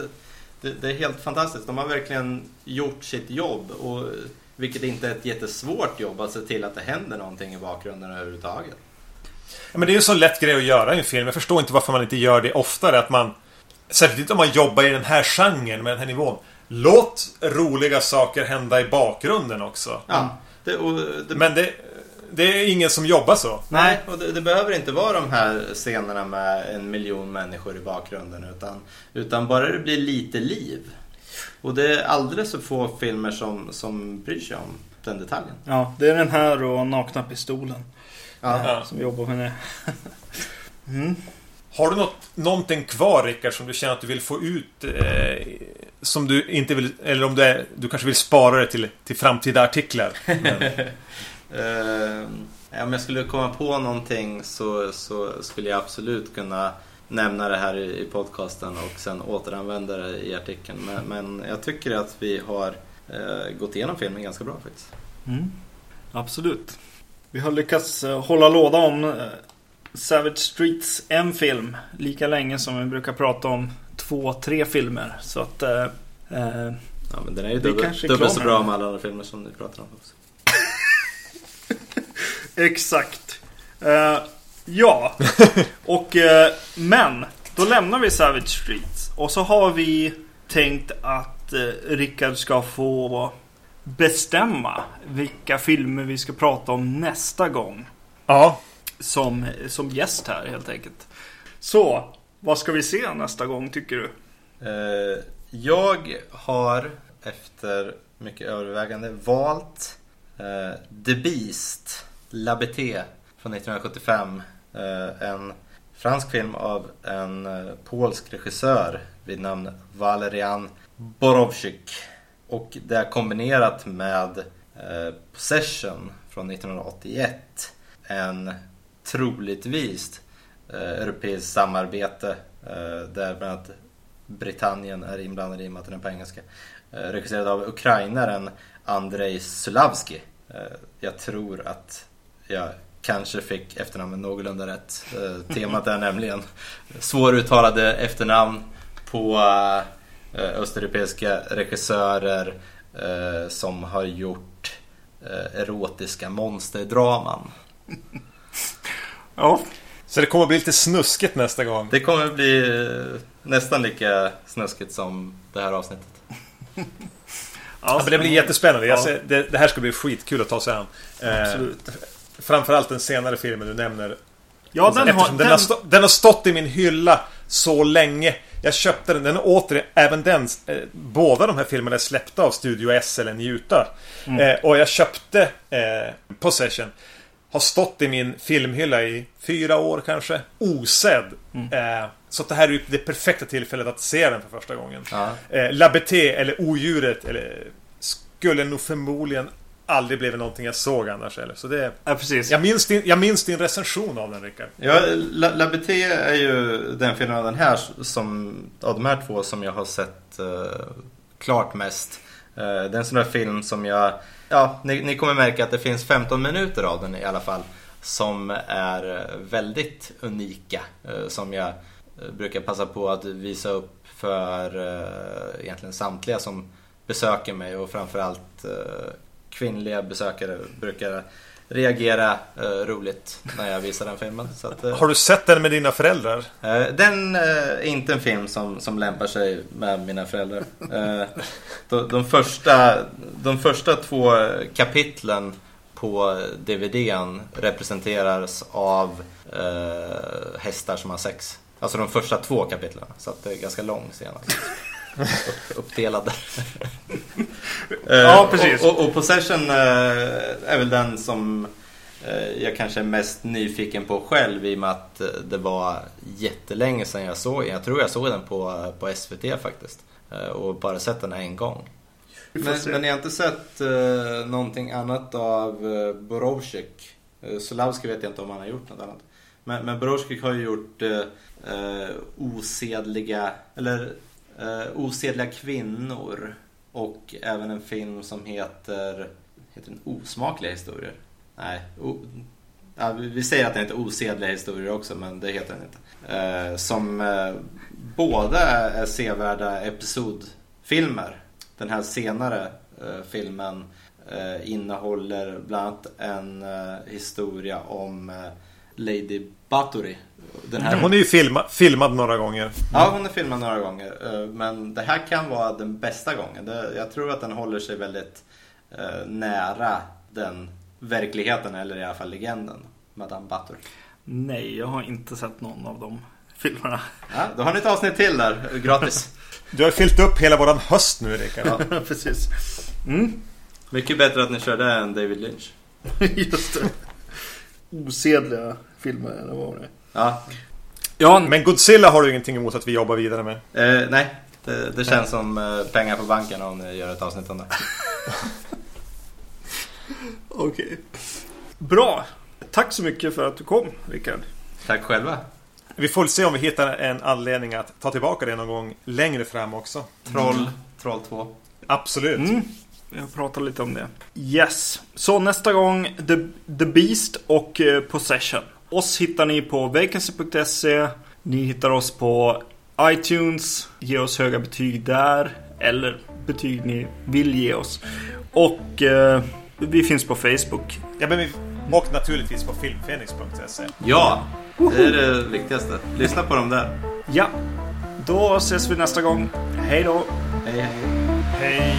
det, det är helt fantastiskt. De har verkligen gjort sitt jobb. Och, vilket inte är ett jättesvårt jobb att se till att det händer någonting i bakgrunden överhuvudtaget. Ja, men det är ju en så lätt grej att göra i en film. Jag förstår inte varför man inte gör det oftare. Att man, särskilt om man jobbar i den här genren med den här nivån. Låt roliga saker hända i bakgrunden också. Ja, det, det, Men det, det är ingen som jobbar så. Nej, och det, det behöver inte vara de här scenerna med en miljon människor i bakgrunden. Utan, utan bara det blir lite liv. Och det är alldeles för få filmer som, som bryr sig om den detaljen. ja, det är den här och Nakna Pistolen Ja. Ja. som jobbar med det. [LAUGHS] Mm. Har du något, någonting kvar Rickard som du känner att du vill få ut? Eh, som du inte vill... Eller om du, är, du kanske vill spara det till, till framtida artiklar. [LAUGHS] Men, Eh, om jag skulle komma på någonting så, så skulle jag absolut kunna nämna det här i, i podcasten och sen återanvända det i artikeln. Men, men jag tycker att vi har eh, gått igenom filmen ganska bra faktiskt. Mm. Absolut. Vi har lyckats eh, hålla låda om eh, Savage Streets en film lika länge som vi brukar prata om två, tre filmer. Så att... Eh, eh, Ja, men den är ju Vi dubbel, kanske är dubbelt så bra med alla andra filmer som ni pratar om också. Exakt. Eh, ja. [LAUGHS] Och eh, men. Då lämnar vi Savage Streets. Och så har vi tänkt att eh, Rickard ska få bestämma vilka filmer vi ska prata om nästa gång. ja. som, som gäst här helt enkelt. Så, vad ska vi se nästa gång tycker du? Eh, jag har efter mycket övervägande valt eh, The Beast, Labeté från 1975. Eh, en fransk film av en eh, polsk regissör vid namn Valerian Borowczyk. Och det är kombinerat med eh, Possession från 1981. En troligtvis europeiskt samarbete där bland annat Britannien är inblandad i och med att den är på engelska. Regisserad av ukrainaren Andrei Sulavski. Jag tror att jag kanske fick efternamnet någorlunda rätt. Eh, temat är nämligen svåruttalade efternamn på eh, östeuropeiska regissörer eh, som har gjort eh, erotiska monsterdraman. Ja, Så det kommer att bli lite snuskigt nästa gång. Det kommer bli nästan lika snuskigt som det här avsnittet. Ja, men det blir jättespännande. Jag Ja. ser, det, det här ska bli skitkul att ta sig an. Eh, Absolut. Framförallt den senare filmen du nämner. Ja, den har, den, den, har stå, den har stått i min hylla så länge. Jag köpte den. Den åter, även den, eh, båda de här filmerna är släppta av Studio S eller Njuta. Eh, och jag köpte eh, Possession. Har stått i min filmhylla i fyra år kanske. Osedd. Eh, så det här är ju det perfekta tillfället att se den för första gången. Ja. Eh, Labete eller Odjuret eller, skulle nog förmodligen aldrig blivit någonting jag såg annars. Eller. Så det, ja, precis. jag, minns din, jag minns din recension av den Rickard. Ja, La, La är ju den filmen av den här som, av de här två som jag har sett eh, klart mest. Eh, det är en sån där film som jag, ja, ni, ni kommer märka att det finns 15 minuter av den i alla fall. Som är eh, väldigt unika. Eh, som jag eh, brukar passa på att visa upp för eh, egentligen samtliga som besöker mig och framförallt kvinnliga besökare brukar reagera eh, roligt när jag visar den filmen. Att, eh, Har du sett den med dina föräldrar? Eh, Den eh, är inte en film som, som lämpar sig med mina föräldrar. Eh, de, de, första, de första två kapitlen på DVDn representeras av eh, hästar som har sex. Alltså de första två kapitlen. Så det är ganska lång scen. [LAUGHS] Alltså. Upp, uppdelad. Eh, Ja, precis. Och, och, och Possession eh, är väl den som eh, jag kanske är mest nyfiken på själv i och med att det var jättelänge sedan jag såg Jag tror jag såg den på, på SVT faktiskt. Och bara sett den en gång. Men, men jag har inte sett eh, någonting annat av eh, Borowczyk. Eh, Solavski vet jag inte om han har gjort något annat. Men, men Borowczyk har ju gjort eh, eh, osedliga, eller eh, osedliga kvinnor. Och även en film som heter, heter den Osmakliga historier? Nej, o, ja, vi, säger att den heter Osedliga historier också, men det heter den inte. Eh, som eh, båda är sevärda episodfilmer. Den här senare eh, filmen eh, innehåller bland annat en eh, historia om eh, Lady Bathory. Den här, Hon är ju filma, filmad några gånger. Ja, hon är filmad några gånger. eh, Men det här kan vara den bästa gången. Jag tror att den håller sig väldigt eh, nära den verkligheten, eller i alla fall legenden. Madame Bathory. Nej, jag har inte sett någon av de filmerna. Ja, då har ni ett avsnitt till där, gratis. Du har fyllt upp hela våran höst nu Rickard. Ja. [LAUGHS] precis. Mm, Mycket bättre att ni kör det än David Lynch. [LAUGHS] just det. Osedliga filmer, eller vad var det? Ja, Ja, Men Godzilla har du ingenting emot att vi jobbar vidare med? eh, nej. Det, det känns som eh, pengar på banken om ni gör ett avsnitt om det. [LAUGHS] okej. Bra. Tack så mycket för att du kom, Rickard. Tack själva. Vi får se om vi hittar en anledning att ta tillbaka det någon gång längre fram också. Troll, Troll 2. Absolut. Mm. Jag pratar lite om det. Yes. Så nästa gång The, The Beast och eh, Possession. Oss hittar ni på vacancy.se. Ni hittar oss på iTunes. Ge oss höga betyg där. Eller betyg ni vill ge oss. Och eh, vi finns på Facebook. Ja, men vi, och naturligtvis på filmfenix.se. Ja, det är det viktigaste. Lyssna på dem där. Ja, då ses vi nästa gång. Hej då! Hej hej. Hej!